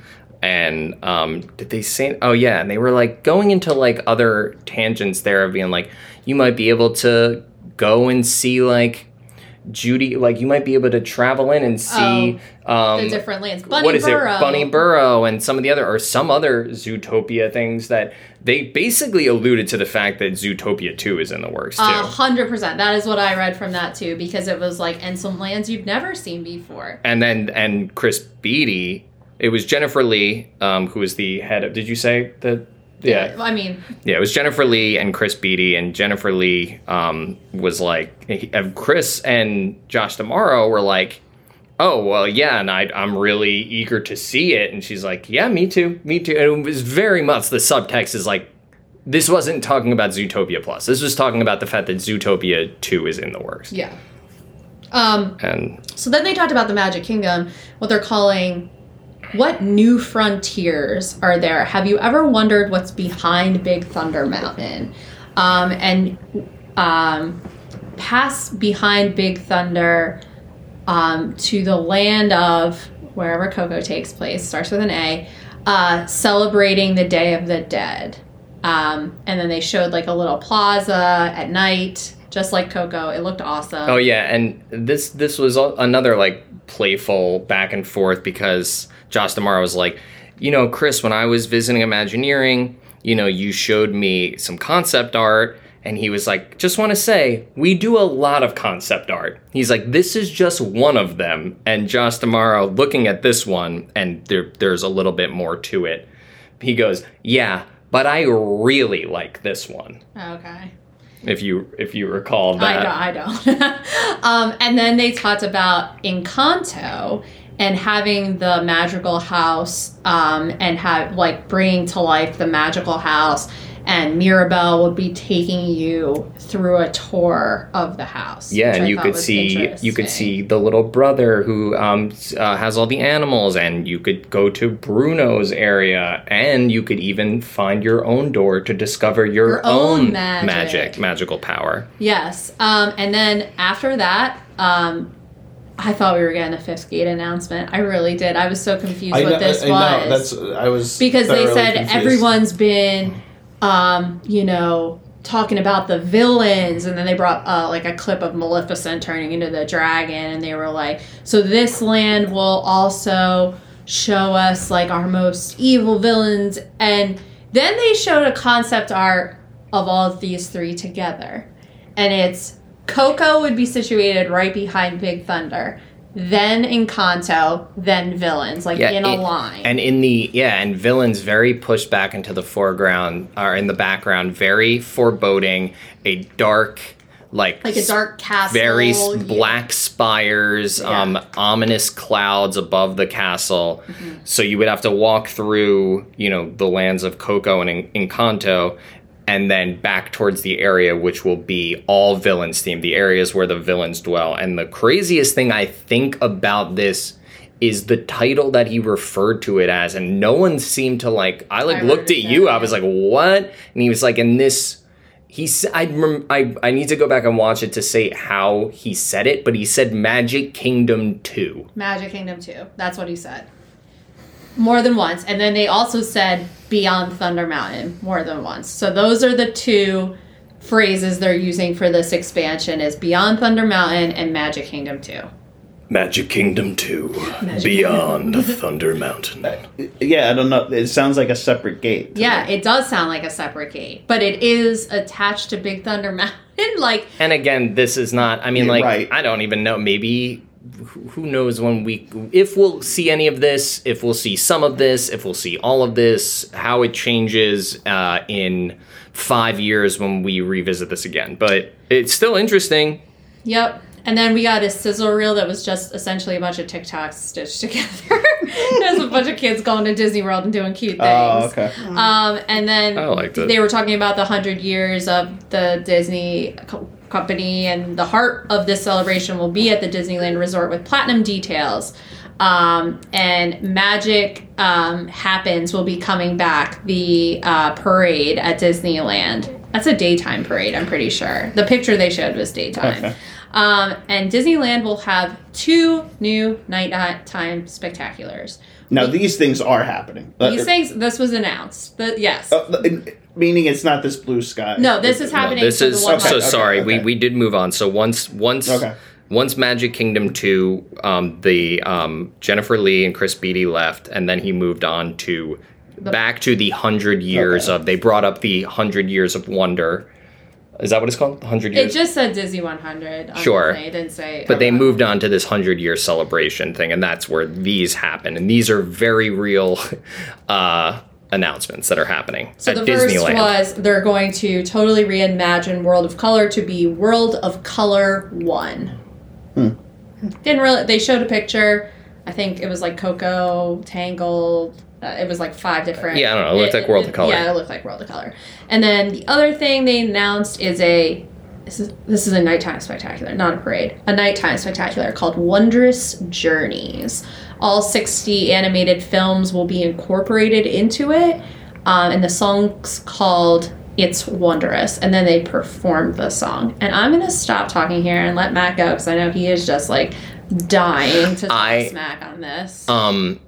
And um, did they say? Oh yeah, and they were like going into like other tangents there of being like, you might be able to go and see like Judy, like you might be able to travel in and see um, the different lands. Bunny what is Burrow. it, Bunny Burrow, and some of the other, or some other Zootopia things that they basically alluded to the fact that Zootopia two is in the works too. A hundred percent. That is what I read from that too, because it was like, and some lands you've never seen before. and then and Chris Beatty. It was Jennifer Lee, um, who was the head of. Did you say that? Yeah, I mean, yeah. It was Jennifer Lee and Chris Beatty, and Jennifer Lee um, was like, he- Chris and Josh D'Amaro were like, oh well, yeah, and I, I'm really eager to see it, and she's like, yeah, me too, me too. And it was very much the subtext is like, this wasn't talking about Zootopia Plus. This was talking about the fact that Zootopia Two is in the works, yeah. Um, and So then they talked about the Magic Kingdom, what they're calling what new frontiers are there? Have you ever wondered what's behind Big Thunder Mountain? Um, and um, past behind Big Thunder um, to the land of wherever Coco takes place, starts with an A, uh, celebrating the Day of the Dead. Um, and then they showed like a little plaza at night, just like Coco. It looked awesome. Oh yeah, and this this was another like playful back and forth because Josh D'Amaro was like, you know, Chris, when I was visiting Imagineering, you know, you showed me some concept art. And he was like, just want to say, we do a lot of concept art. He's like, this is just one of them. And Josh D'Amaro looking at this one, and there, there's a little bit more to it. He goes, yeah, but I really like this one. Okay. If you if you recall that. I don't. I don't. *laughs* um, and then they talked about Encanto and having the magical house um, and have like bringing to life the magical house. And Mirabel would be taking you through a tour of the house. Yeah, and I you could see you could see the little brother who um, uh, has all the animals, and you could go to Bruno's area, and you could even find your own door to discover your, Your own own, magic. magic magical power. Yes. Um, and then after that, um, I thought we were getting a fifth gate announcement. I really did. I was so confused I what know, this I was. know, that's I was because they said confused. everyone's been um, you know talking about the villains and then they brought uh, like a clip of maleficent turning into the dragon and they were like so this land will also show us like our most evil villains and then they showed a concept art of all of these three together and it's coco would be situated right behind big thunder then encanto then villains like in a it- line And in the yeah, and villains very pushed back into the foreground or in the background, very foreboding, a dark like like a dark castle. very yeah. black spires, um, ominous clouds above the castle. Mm-hmm. So you would have to walk through, you know, the lands of Coco and En- Encanto, and then back towards the area which will be all villains themed, the areas where the villains dwell. And the craziest thing I think about this is the title that he referred to it as and no one seemed to like i like I looked at you i was like what and he was like in this he said I, rem- I i need to go back and watch it to say how he said it but he said magic kingdom 2 Magic Kingdom 2. That's what he said. More than once. And then they also said Beyond Thunder Mountain more than once. So those are the two phrases they're using for this expansion is Beyond Thunder Mountain and Magic Kingdom 2. magic kingdom 2 Magic beyond *laughs* thunder mountain uh, Yeah, I don't know. It sounds like a separate gate. Yeah, me. it does sound like a separate gate, but it is attached to Big Thunder Mountain. *laughs* like And again, this is not. I mean, like right. I don't even know. Maybe who who knows when we if we'll see any of this, if we'll see some of this, if we'll see all of this, how it changes uh, in five years when we revisit this again. But it's still interesting. Yep. And then we got a sizzle reel that was just essentially a bunch of TikToks stitched *laughs* together. There's a bunch of kids going to Disney World and doing cute things. Oh, okay. Um, and then I liked it. they were talking about the hundred years of the Disney co- company, and the heart of this celebration will be at the Disneyland Resort with platinum details. Um, and Magic um, Happens will be coming back. The uh, parade at Disneyland. That's a daytime parade, I'm pretty sure. The picture they showed was daytime. Okay. Um, and Disneyland will have two new nighttime spectaculars. Now these things are happening. Uh, These things, this was announced. The, yes. uh, meaning it's not this blue sky. No, this is No. happening. This for is the one so Okay, sorry. We okay. we did move on. So once once Okay. once Magic Kingdom two, um, the um, Jennifer Lee and Chris Beatty left, and then he moved on to back to the hundred years Okay. of. They brought up the hundred years of wonder. Is that what it's called? Hundred years. It just said Disney 100. Sure. the thing. It didn't say. but they moved on to this hundred year celebration thing, and that's where these happen. And these are very real *laughs* uh, announcements that are happening So at the first Disneyland. was they're going to totally reimagine World of Color to be World of Color One. Didn't really. They showed a picture. I think it was like Coco, Tangled. Uh, it was like five different. Yeah, I don't know. It looked like World of Color. Yeah, it looked like World of Color. And then the other thing they announced is a. This is, this is a nighttime spectacular, not a parade. A nighttime spectacular called Wondrous Journeys. All 60 animated films will be incorporated into it. Um, and the song's called It's Wondrous. And then they performed the song. And I'm going to stop talking here and let Matt go because I know he is just like dying to I- smack on this. Um,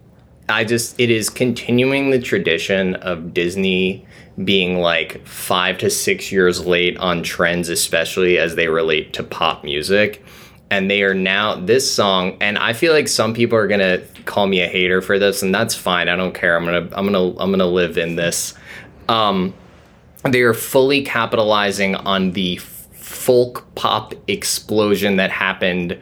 I just it is continuing the tradition of Disney being like five to six years late on trends, especially as they relate to pop music. And they are now this song, and I feel like some people are gonna call me a hater for this, and that's fine. I don't care. I'm gonna I'm gonna I'm gonna live in this. Um, they are fully capitalizing on the folk pop explosion that happened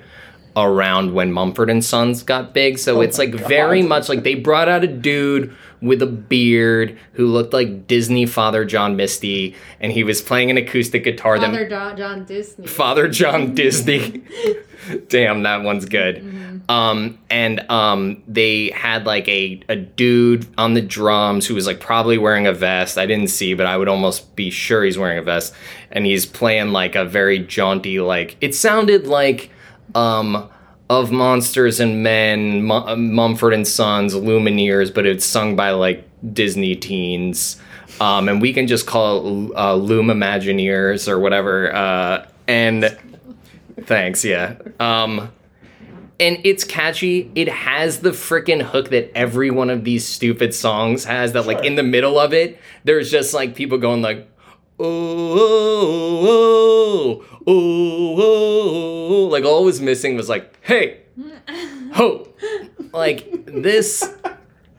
around when Mumford and Sons got big. So it's my like very much like they brought out a dude with a beard who looked like Disney Father John Misty, and he was playing an acoustic guitar. that- Father John, John Disney. Father John Disney. *laughs* Damn, that one's good. Um, and um, they had like a, a dude on the drums who was like probably wearing a vest. I didn't see, but I would almost be sure he's wearing a vest. And he's playing like a very jaunty, like it sounded like um, of Monsters and Men, Mu- Mumford and Sons, Lumineers, but it's sung by like Disney teens. Um, and we can just call it uh, Loom Imagineers or whatever. Uh, and thanks, yeah. Um, and it's catchy. It has the freaking hook that every one of these stupid songs has. That like Sure. in the middle of it, there's just like people going like, oh, oh, oh, oh, like all was missing was like, hey, ho, like this.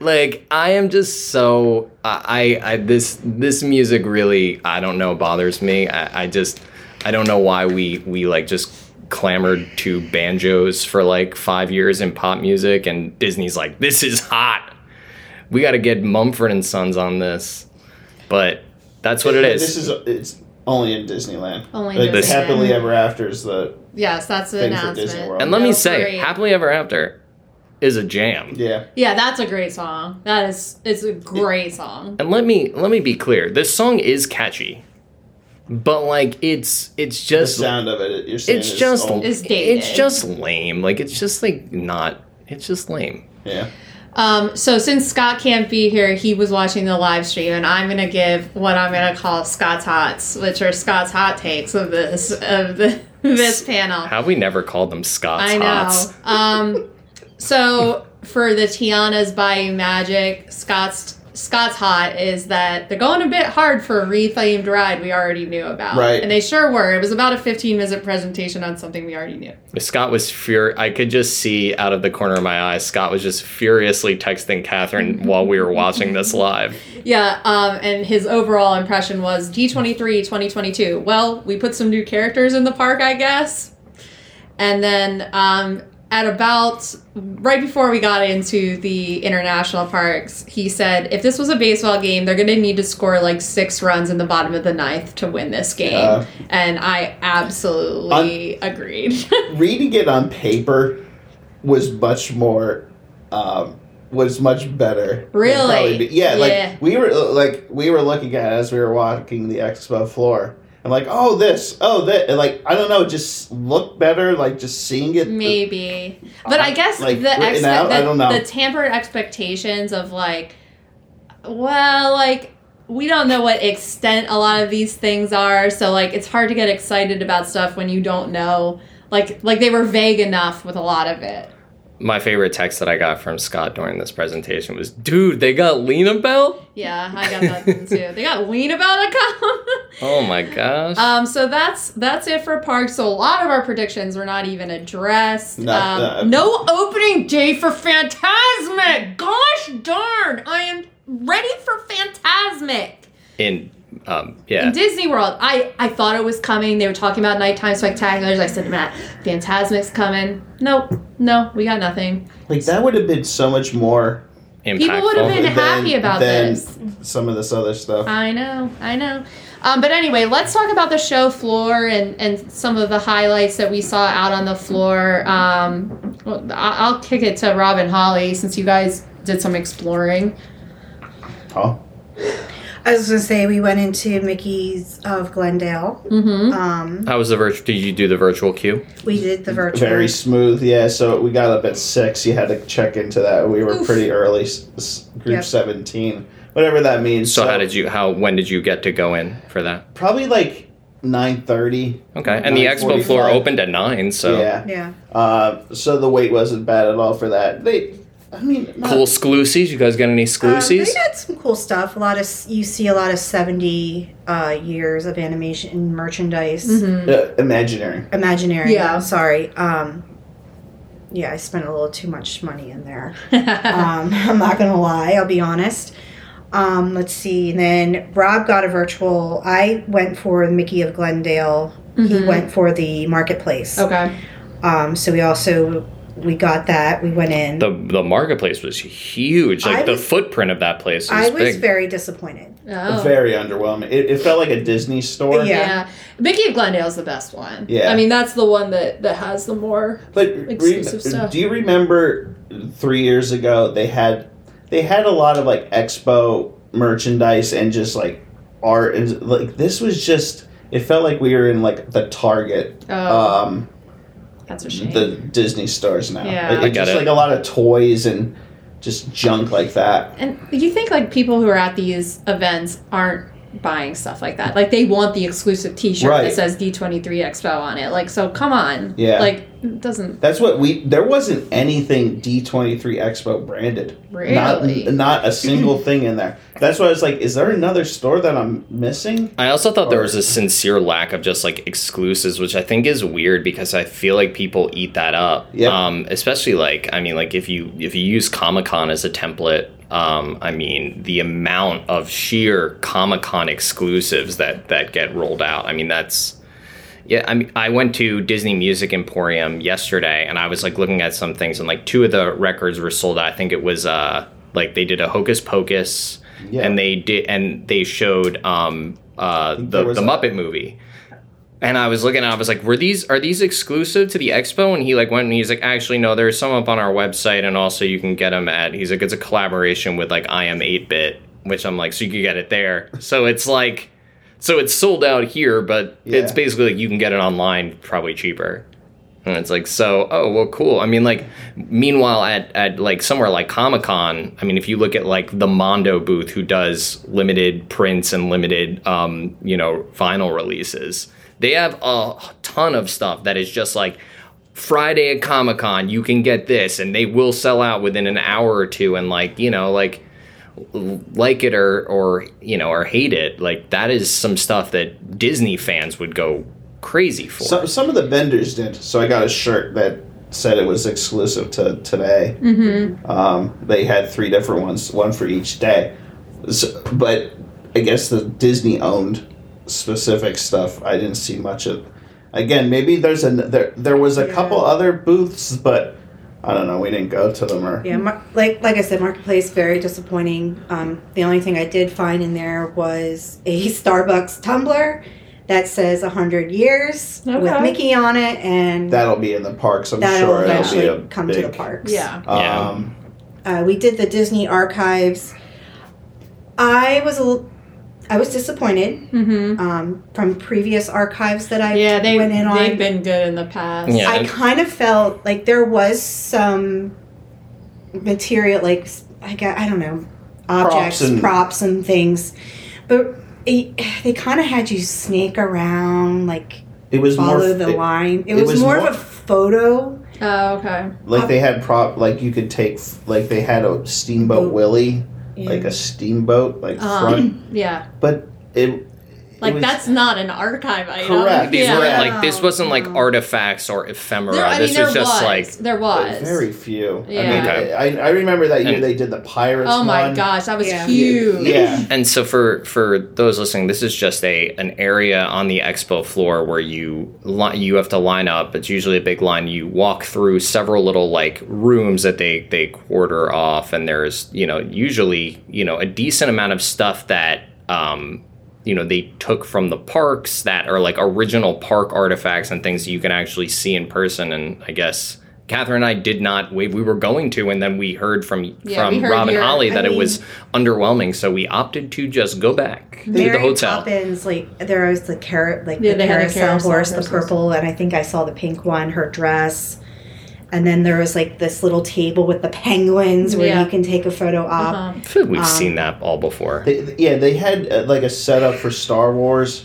Like I am just so I, I this this music really I don't know bothers me. I, I just I don't know why we we like just clamored to banjos for like five years in pop music and Disney's like this is hot. We got to get Mumford and Sons on this, but that's what it is. This is it's only in Disneyland. Only like, Disneyland. happily ever after is the yes, that's the Thing for announcement. Disney World. and let me say, great. happily ever after is a jam. yeah. Yeah, that's a great song. That is, it's a great song. And let me let me be clear. This song is catchy, but like it's it's just The just sound of it, you're saying it's is just old. It's dated. it's just lame. Like it's just like not It's just lame. Yeah. Um, so since Scott can't be here, he was watching the live stream, and I'm gonna give what I'm gonna call Scott's hots, which are Scott's hot takes of this of the *laughs* this panel. How have we never called them Scott's I know. Hots? Um, so for the Tiana's Bayou Magic, Scott's Scott's hot is that they're going a bit hard for a rethemed ride we already knew about. Right. And they sure were. It was about a 15 minute presentation on something we already knew. Scott was fur. I could just see out of the corner of my eye, Scott was just furiously texting Catherine *laughs* while we were watching this live. Yeah, um, and his overall impression was D23 2022. Well, we put some new characters in the park, I guess. And then um, at about right before we got into the international parks, he said if this was a baseball game, they're going to need to score like six runs in the bottom of the ninth to win this game. Yeah. And I absolutely agreed. *laughs* Reading it on paper was much more. Um, was much better. Really? yeah, Yeah. like we were like we were looking at it as we were walking the expo floor. I'm like, oh, this, oh, that, and, like I don't know, just looked better. Like just seeing it. Maybe, uh-huh. but I guess Like, the, expe- out? the I don't know. the tampered expectations of like, well, like we don't know what extent a lot of these things are, so like it's hard to get excited about stuff when you don't know. Like, like they were vague enough with a lot of it. My favorite text that I got from Scott during this presentation was, "Dude, they got LinaBell." Yeah, I got that too. They got lean about a come. *laughs* Oh my gosh. Um, so that's that's it for parks. So a lot of our predictions were not even addressed. Not um, that. no opening day for Fantasmic. Gosh darn, I am ready for Fantasmic. in um, yeah. In Disney World, I I thought it was coming. They were talking about nighttime spectaculars. I said, Matt, Fantasmic's coming. Nope, no, we got nothing. Like that would have been so much more. impactful. People would have been than- happy about than this. Some of this other stuff. I know, I know. Um, but anyway, let's talk about the show floor and, and some of the highlights that we saw out on the floor. Um, well, I- I'll kick it to Robin Holly since you guys did some exploring. Oh, I was gonna say we went into Mickey's of Glendale. Mm-hmm. Um, How was the virtual? Did you do the virtual queue? we did the virtual. very smooth. Yeah. So we got up at six. You had to check into that. We were Oof. pretty early. s- s- Group Yep. seventeen, whatever that means. So, how did you? How when did you get to go in for that? Probably like nine thirty. Okay, and the expo floor opened at nine, so Yeah. Yeah. Uh, so the wait wasn't bad at all for that. They, I mean, not- cool exclusives. You guys got any Um, exclusives? they had some cool stuff. A lot of you see a lot of seventy uh, years of animation merchandise. Mm-hmm. uh, imaginary. Imaginary. Yeah. Sorry. Um, yeah, I spent a little too much money in there. *laughs* um, *laughs* I'm not gonna lie. I'll be honest. Um, let's see. And then Rob got a virtual. I went for Mickey of Glendale. He Mhm. went for the marketplace. okay. Um, so we also we got that. We went in. the the marketplace was huge. Like I the footprint of that place I was was big. very disappointed. Oh. Very underwhelming. It, it felt like a Disney store. Yeah. yeah. Mickey of Glendale's the best one. Yeah. I mean, that's the one that, that has the more. But Exclusive re- stuff. do you remember three years ago they had they had a lot of like expo merchandise and just like art and like this was just it felt like we were in like the Target Oh, um that's a mm-hmm. shame. the Disney stores now. Yeah. It- I it's get just it. like a lot of toys and just junk like that. And you think like people who are at these events aren't buying stuff like that. Like they want the exclusive T-shirt Right. that says D23 Expo on it. Like so, come on. Yeah. Like it doesn't That's what we. There wasn't anything D twenty three Expo branded. really. Not not a single thing in there. That's why I was like, is there another store that I'm missing? I also thought there was a sincere lack of just like exclusives, which I think is weird because I feel like people eat that up. Yep. Um, especially like I mean, like if you if you use Comic Con as a template, um, I mean the amount of sheer Comic Con exclusives that that get rolled out. I mean that's yeah. I mean I went to Disney Music Emporium yesterday and I was like looking at some things and like two of the records were sold out. I think it was uh like they did a Hocus Pocus Yeah. and they did and they showed um uh the the a- Muppet movie. And I was looking, at I was like, "Were these are these exclusive to the expo?" And he like went and he's like, "Actually, no. There's some up on our website, and also you can get them at." He's like, "It's a collaboration with like iam8bit," which I'm like, "So you can get it there." So it's like, so it's sold out here, but it's basically like you can get it online, probably cheaper. And it's like, so, oh, well, cool. I mean, like, meanwhile, at, at like somewhere like Comic Con, I mean, if you look at like the Mondo booth who does limited prints and limited, um, you know, vinyl releases, they have a ton of stuff that is just like, Friday at Comic Con, you can get this, and they will sell out within an hour or two. And like, you know, like, like it or or you know or hate it, like that is some stuff that Disney fans would go crazy for. So, some of the vendors did. So I got a shirt that said it was exclusive to today. Mm-hmm. Um, they had three different ones, one for each day. So, but I guess the Disney owned specific stuff. I didn't see much of. Again, maybe there's a there. There was a Yeah. couple other booths, but I don't know. We didn't go to them or. Yeah, mar- like like I said, marketplace very disappointing. Um, the only thing I did find in there was a *laughs* Starbucks tumbler that says hundred years with Mickey on it, and That'll be in the parks. I'm that'll sure it'll be a come big, to the parks. Yeah. Yeah. Um, Uh, we did the Disney archives. I was a l- I was disappointed Mm-hmm. um, from previous archives that I Yeah, they went in on. they've been good in the past. Yeah. I kind of felt like there was some material, like I got, I don't know, objects, Props props and- and, things, but it, they kind of had you snake around, like it was more. the it- line. It, it was, was more, more- of a photo. Oh, okay. like they had prop. Like you could take. Like they had a Steamboat Boat. Willie, like a steamboat, like Um, front. Yeah. But it. Like was, that's not an archive item. Correct. These yeah. weren't like this wasn't like artifacts or ephemera. There, I mean, this there was just was. like there was. Very few. Yeah. I mean, Okay. I, I remember that year And- they did the pirates. oh my one. gosh, that was Yeah. huge. Yeah. And so for for those listening, this is just a an area on the expo floor where you li- you have to line up. It's usually a big line. You walk through several little like rooms that they they quarter off, and there's you know usually you know a decent amount of stuff that um you know they took from the parks that are like original park artifacts and things you can actually see in person. And I guess. Catherine and I did not. We, we were going to, and then we heard from Yeah, from heard Rob and Holly that I it mean- was underwhelming, so we opted to just go back to the hotel. Poppins, like there was the carrot, like Yeah, the they had the carousel, carousel horse, the purple, and I think I saw the pink one, her dress. And then there was like this little table with the penguins where Yeah. you can take a photo op. Uh-huh. I feel like we've Um, seen that all before. They, yeah, they had uh, like a setup for Star Wars,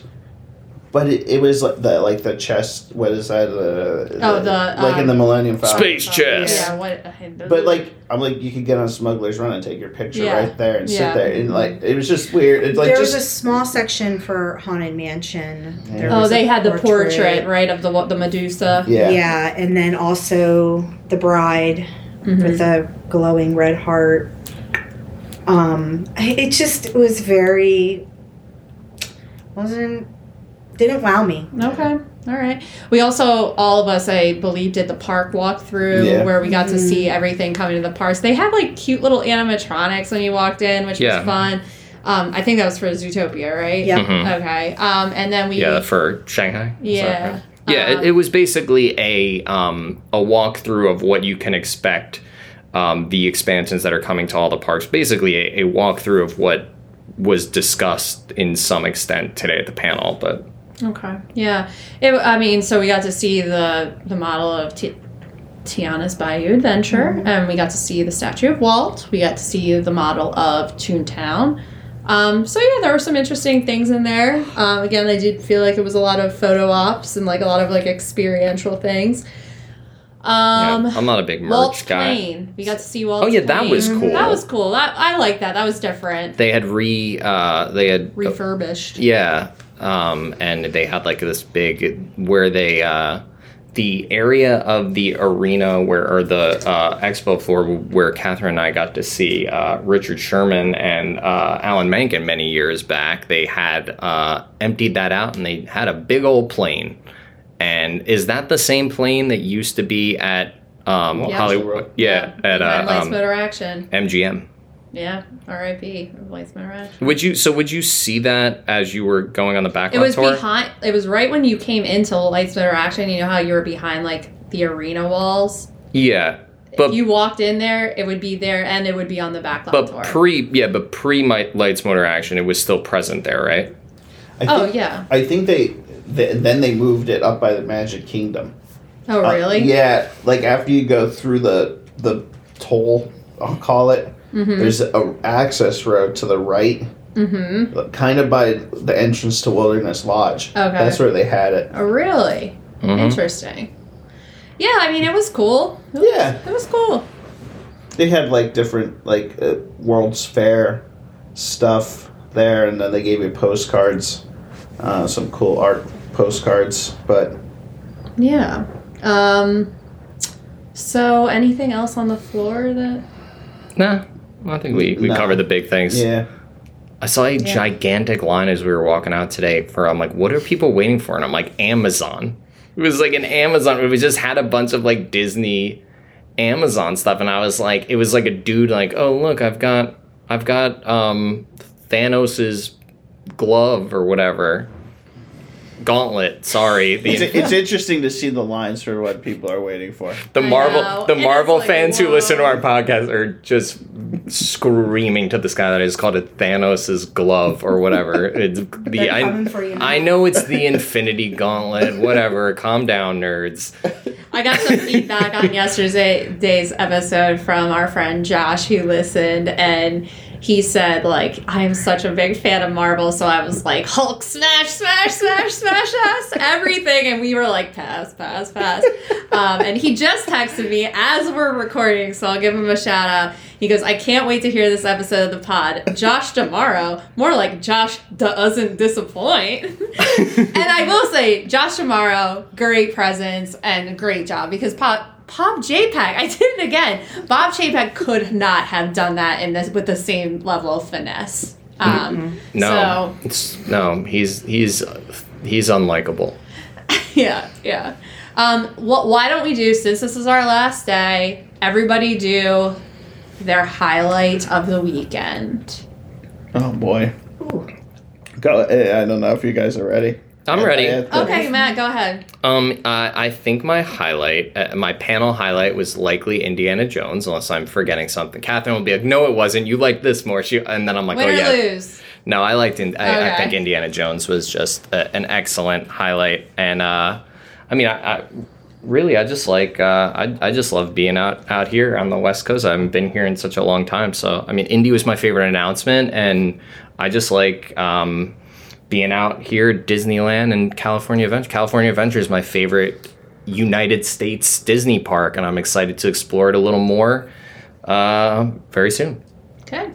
but it, it was like the like the chest. What is that? Uh, Oh, the, like in um, the Millennium Falcon. Space chest. Yeah. What? But like I'm like you could get on Smuggler's Run and take your picture Yeah. right there and Yeah. sit there and like it was just weird. It's like there just was a small section for Haunted Mansion. Yeah. Oh, they had the portrait, right of the the Medusa. yeah. Yeah. and then also the bride Mhm. with the glowing red heart. Um, it just was very wasn't didn't wow me. Okay. All right. We also, all of us, I believe, did the park walkthrough Yeah. where we got to Mhm. see everything coming to the parks. They had like cute little animatronics when you walked in, which Yeah. was fun. Um, I think that was for Zootopia, right? Yep. Mhm. Okay. Um, and then we. Yeah, for Shanghai. Yeah. right? Yeah, Um, it, it was basically a um, a walkthrough of what you can expect. Um, the expansions that are coming to all the parks, basically a, a walkthrough of what was discussed in some extent today at the panel. But Okay. Yeah. It, I mean, so we got to see the the model of Ti Tiana's Bayou Adventure, and we got to see the statue of Walt. We got to see the model of Toontown. Um, so yeah, there were some interesting things in there. Um, again, I did feel like it was a lot of photo ops and like a lot of like experiential things. Um, yeah, I'm not a big merch Walt's guy. plane. We got to see Walt's Oh yeah, that plane. was cool. That was cool. That, I like that. That was different. They had re uh, they had Refurbished. Yeah, um, and they had like this big where they uh, the area of the arena where or the uh, expo floor where Catherine and I got to see uh, Richard Sherman and uh, Alan Menken many years back. They had uh, emptied that out and they had a big old plane. And is that the same plane that used to be at um, Yeah. Hollywood? Yeah, at uh, Lights um, Motor Action. MGM. Yeah. R.I.P. Lights Motor Action. Would you? So would you see that as you were going on the back It was tour? behind. It was right when you came into Lights Motor Action. You know how you were behind like the arena walls. Yeah, but if you walked in there, it would be there, and it would be on the back lot but tour. pre yeah, but pre my lights motor action, it was still present there, right? I oh think, yeah. I think they, they then they moved it up by the Magic Kingdom. Oh, Uh, really? yeah, like after you go through the the toll, I'll call it. Mm-hmm. There's a access road to the right, Mm-hmm. kind of by the entrance to Wilderness Lodge. Okay. that's where they had it. Oh, really? Mhm. Interesting. Yeah, I mean, it was cool. It was, Yeah. It was cool. They had like different like uh, World's Fair stuff there, and then they gave you postcards, uh, some cool art postcards. But Yeah. Um. So, anything else on the floor that? Nah, I think we, we No. covered the big things. yeah, I saw a Yeah. gigantic line as we were walking out today for I'm like, what are people waiting for? And I'm like, Amazon. It was like an Amazon. We just had a bunch of like Disney Amazon stuff, and I was like, it was like a dude like, oh look, I've got I've got um Thanos's glove or whatever. Gauntlet, sorry. The, it's, it's interesting to see the lines for what people are waiting for. the I Marvel know, the and Marvel like, fans who listen to our podcast are just screaming to the sky that it's called a Thanos's glove or whatever. *laughs* It's the I, coming for you now. I know it's the Infinity Gauntlet. Whatever. *laughs* Calm down, nerds. I got some feedback on yesterday's episode from our friend Josh who listened and he said like I'm such a big fan of Marvel so I was like Hulk smash smash smash smash us everything. And we were like pass pass pass. Um, and he just texted me as we're recording so I'll give him a shout out. He goes I can't wait to hear this episode of the pod. Josh D'Amaro more like Josh doesn't disappoint. *laughs* And I will say, Josh D'Amaro, great presence and great job because Pop Bob JPEG, I did it again. Bob JPEG could not have done that in this with the same level of finesse. Um, No. It's, no, he's he's he's unlikable. *laughs* Yeah, yeah. Um, wh- why don't we do since this is our last day? Everybody do their highlight of the weekend. Oh boy, go! I don't know if you guys are ready. I'm ready. I have to- Okay, Matt, go ahead. Um, I I think my highlight, uh, my panel highlight was likely Indiana Jones, unless I'm forgetting something. Catherine will be like, "No, it wasn't. You liked this more." She, and then I'm like, Win "Oh or yeah." lose. No, I liked. In, I, I think Indiana Jones was just a, an excellent highlight, and uh, I mean, I, I really, I just like, uh, I, I just love being out out here on the West Coast. I haven't been here in such a long time, so I mean, Indy was my favorite announcement, and I just like um, being out here at Disneyland and California Adventure. California Adventure is my favorite United States Disney park, and I'm excited to explore it a little more uh, very soon. Okay.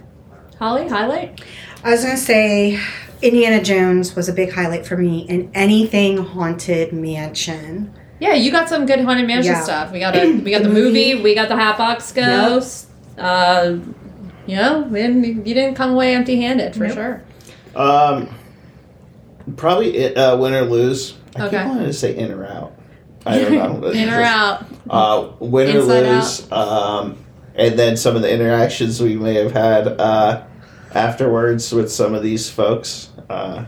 Holly, highlight? I was gonna say Indiana Jones was a big highlight for me, and anything haunted mansion. Yeah, you got some good haunted mansion Yeah. stuff. We got a we got the The *clears throat* movie, movie. we got the Hatbox Ghost. Uh, you know, we didn't, you didn't come away empty handed for Nope. sure. Um, probably it, uh, win or lose. I Okay. keep wanting to say in or out. I don't know. *laughs* In or out. *laughs* Uh, win or lose. Um, and then some of the interactions we may have had uh, afterwards with some of these folks. Uh,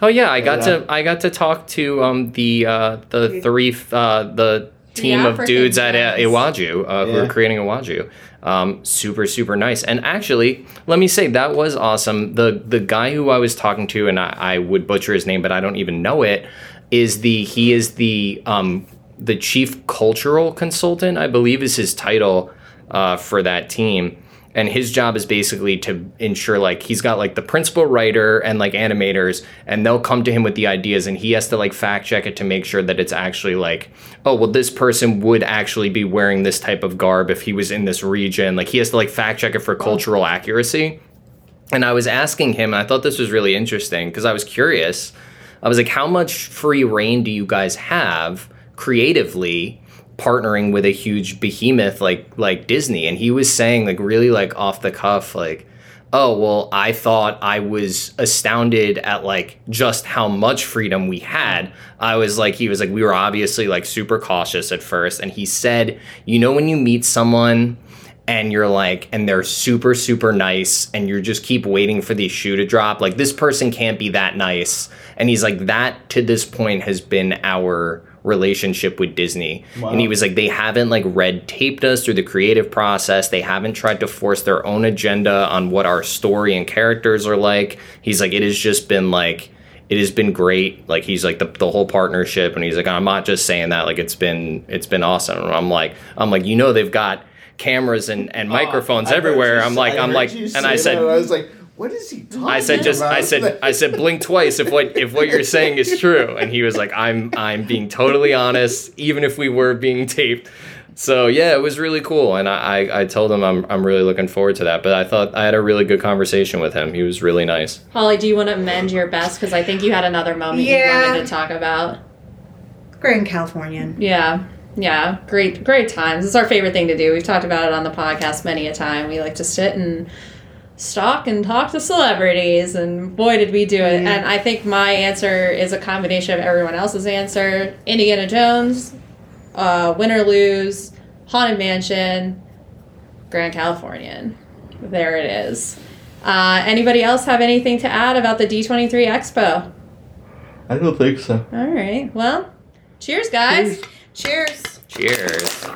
Oh yeah, I got Yeah. to I got to talk to um the uh the three uh the team of African dudes at uh, guys. Iwaju uh, who are Yeah. creating Iwaju. Um, super super nice. And actually, let me say that was awesome. The the guy who I was talking to, and I, I would butcher his name, but I don't even know it. Is the he is the um the chief cultural consultant, I believe, is his title uh, for that team and his job is basically to ensure like he's got like the principal writer and like animators and they'll come to him with the ideas and he has to like fact check it to make sure that it's actually like oh well this person would actually be wearing this type of garb if he was in this region like he has to like fact check it for cultural accuracy and I was asking him, I thought this was really interesting because I was curious. I was like, how much free reign do you guys have creatively partnering with a huge behemoth like like Disney? And he was saying like really like off the cuff, like, oh well, I thought I was astounded at like just how much freedom we had. I was like, he was like, we were obviously like super cautious at first. And he said, you know, when you meet someone and you're like and they're super super nice and you just keep waiting for the shoe to drop like this person can't be that nice and he's like that to this point has been our relationship with Disney and he was like they haven't like red taped us through the creative process they haven't tried to force their own agenda on what our story and characters are like he's like it has just been like it has been great. Like he's like the, the whole partnership, and he's like, I'm not just saying that. Like it's been it's been awesome. And I'm like I'm like you know they've got cameras and, and microphones Oh, everywhere. I'm like I'm like and I said and I was like, what is he talking I said just I said *laughs* I said blink twice if what if what you're saying is true. And he was like, I'm I'm being totally honest, even if we were being taped. So yeah, it was really cool, and I, I, I told him I'm I'm really looking forward to that. But I thought I had a really good conversation with him. He was really nice. Holly, do you want to amend your best? Because I think you had another moment you wanted to talk about. Grand Californian. Yeah. Yeah. Great great times. It's our favorite thing to do. We've talked about it on the podcast many a time. We like to sit and stalk and talk to celebrities and boy did we do it. Yeah. And I think my answer is a combination of everyone else's answer. Indiana Jones, uh, Win or Lose, Haunted Mansion, Grand Californian. There it is. Uh, anybody else have anything to add about the D23 Expo? I don't think so. All right. Well, cheers, guys. Cheers. Cheers.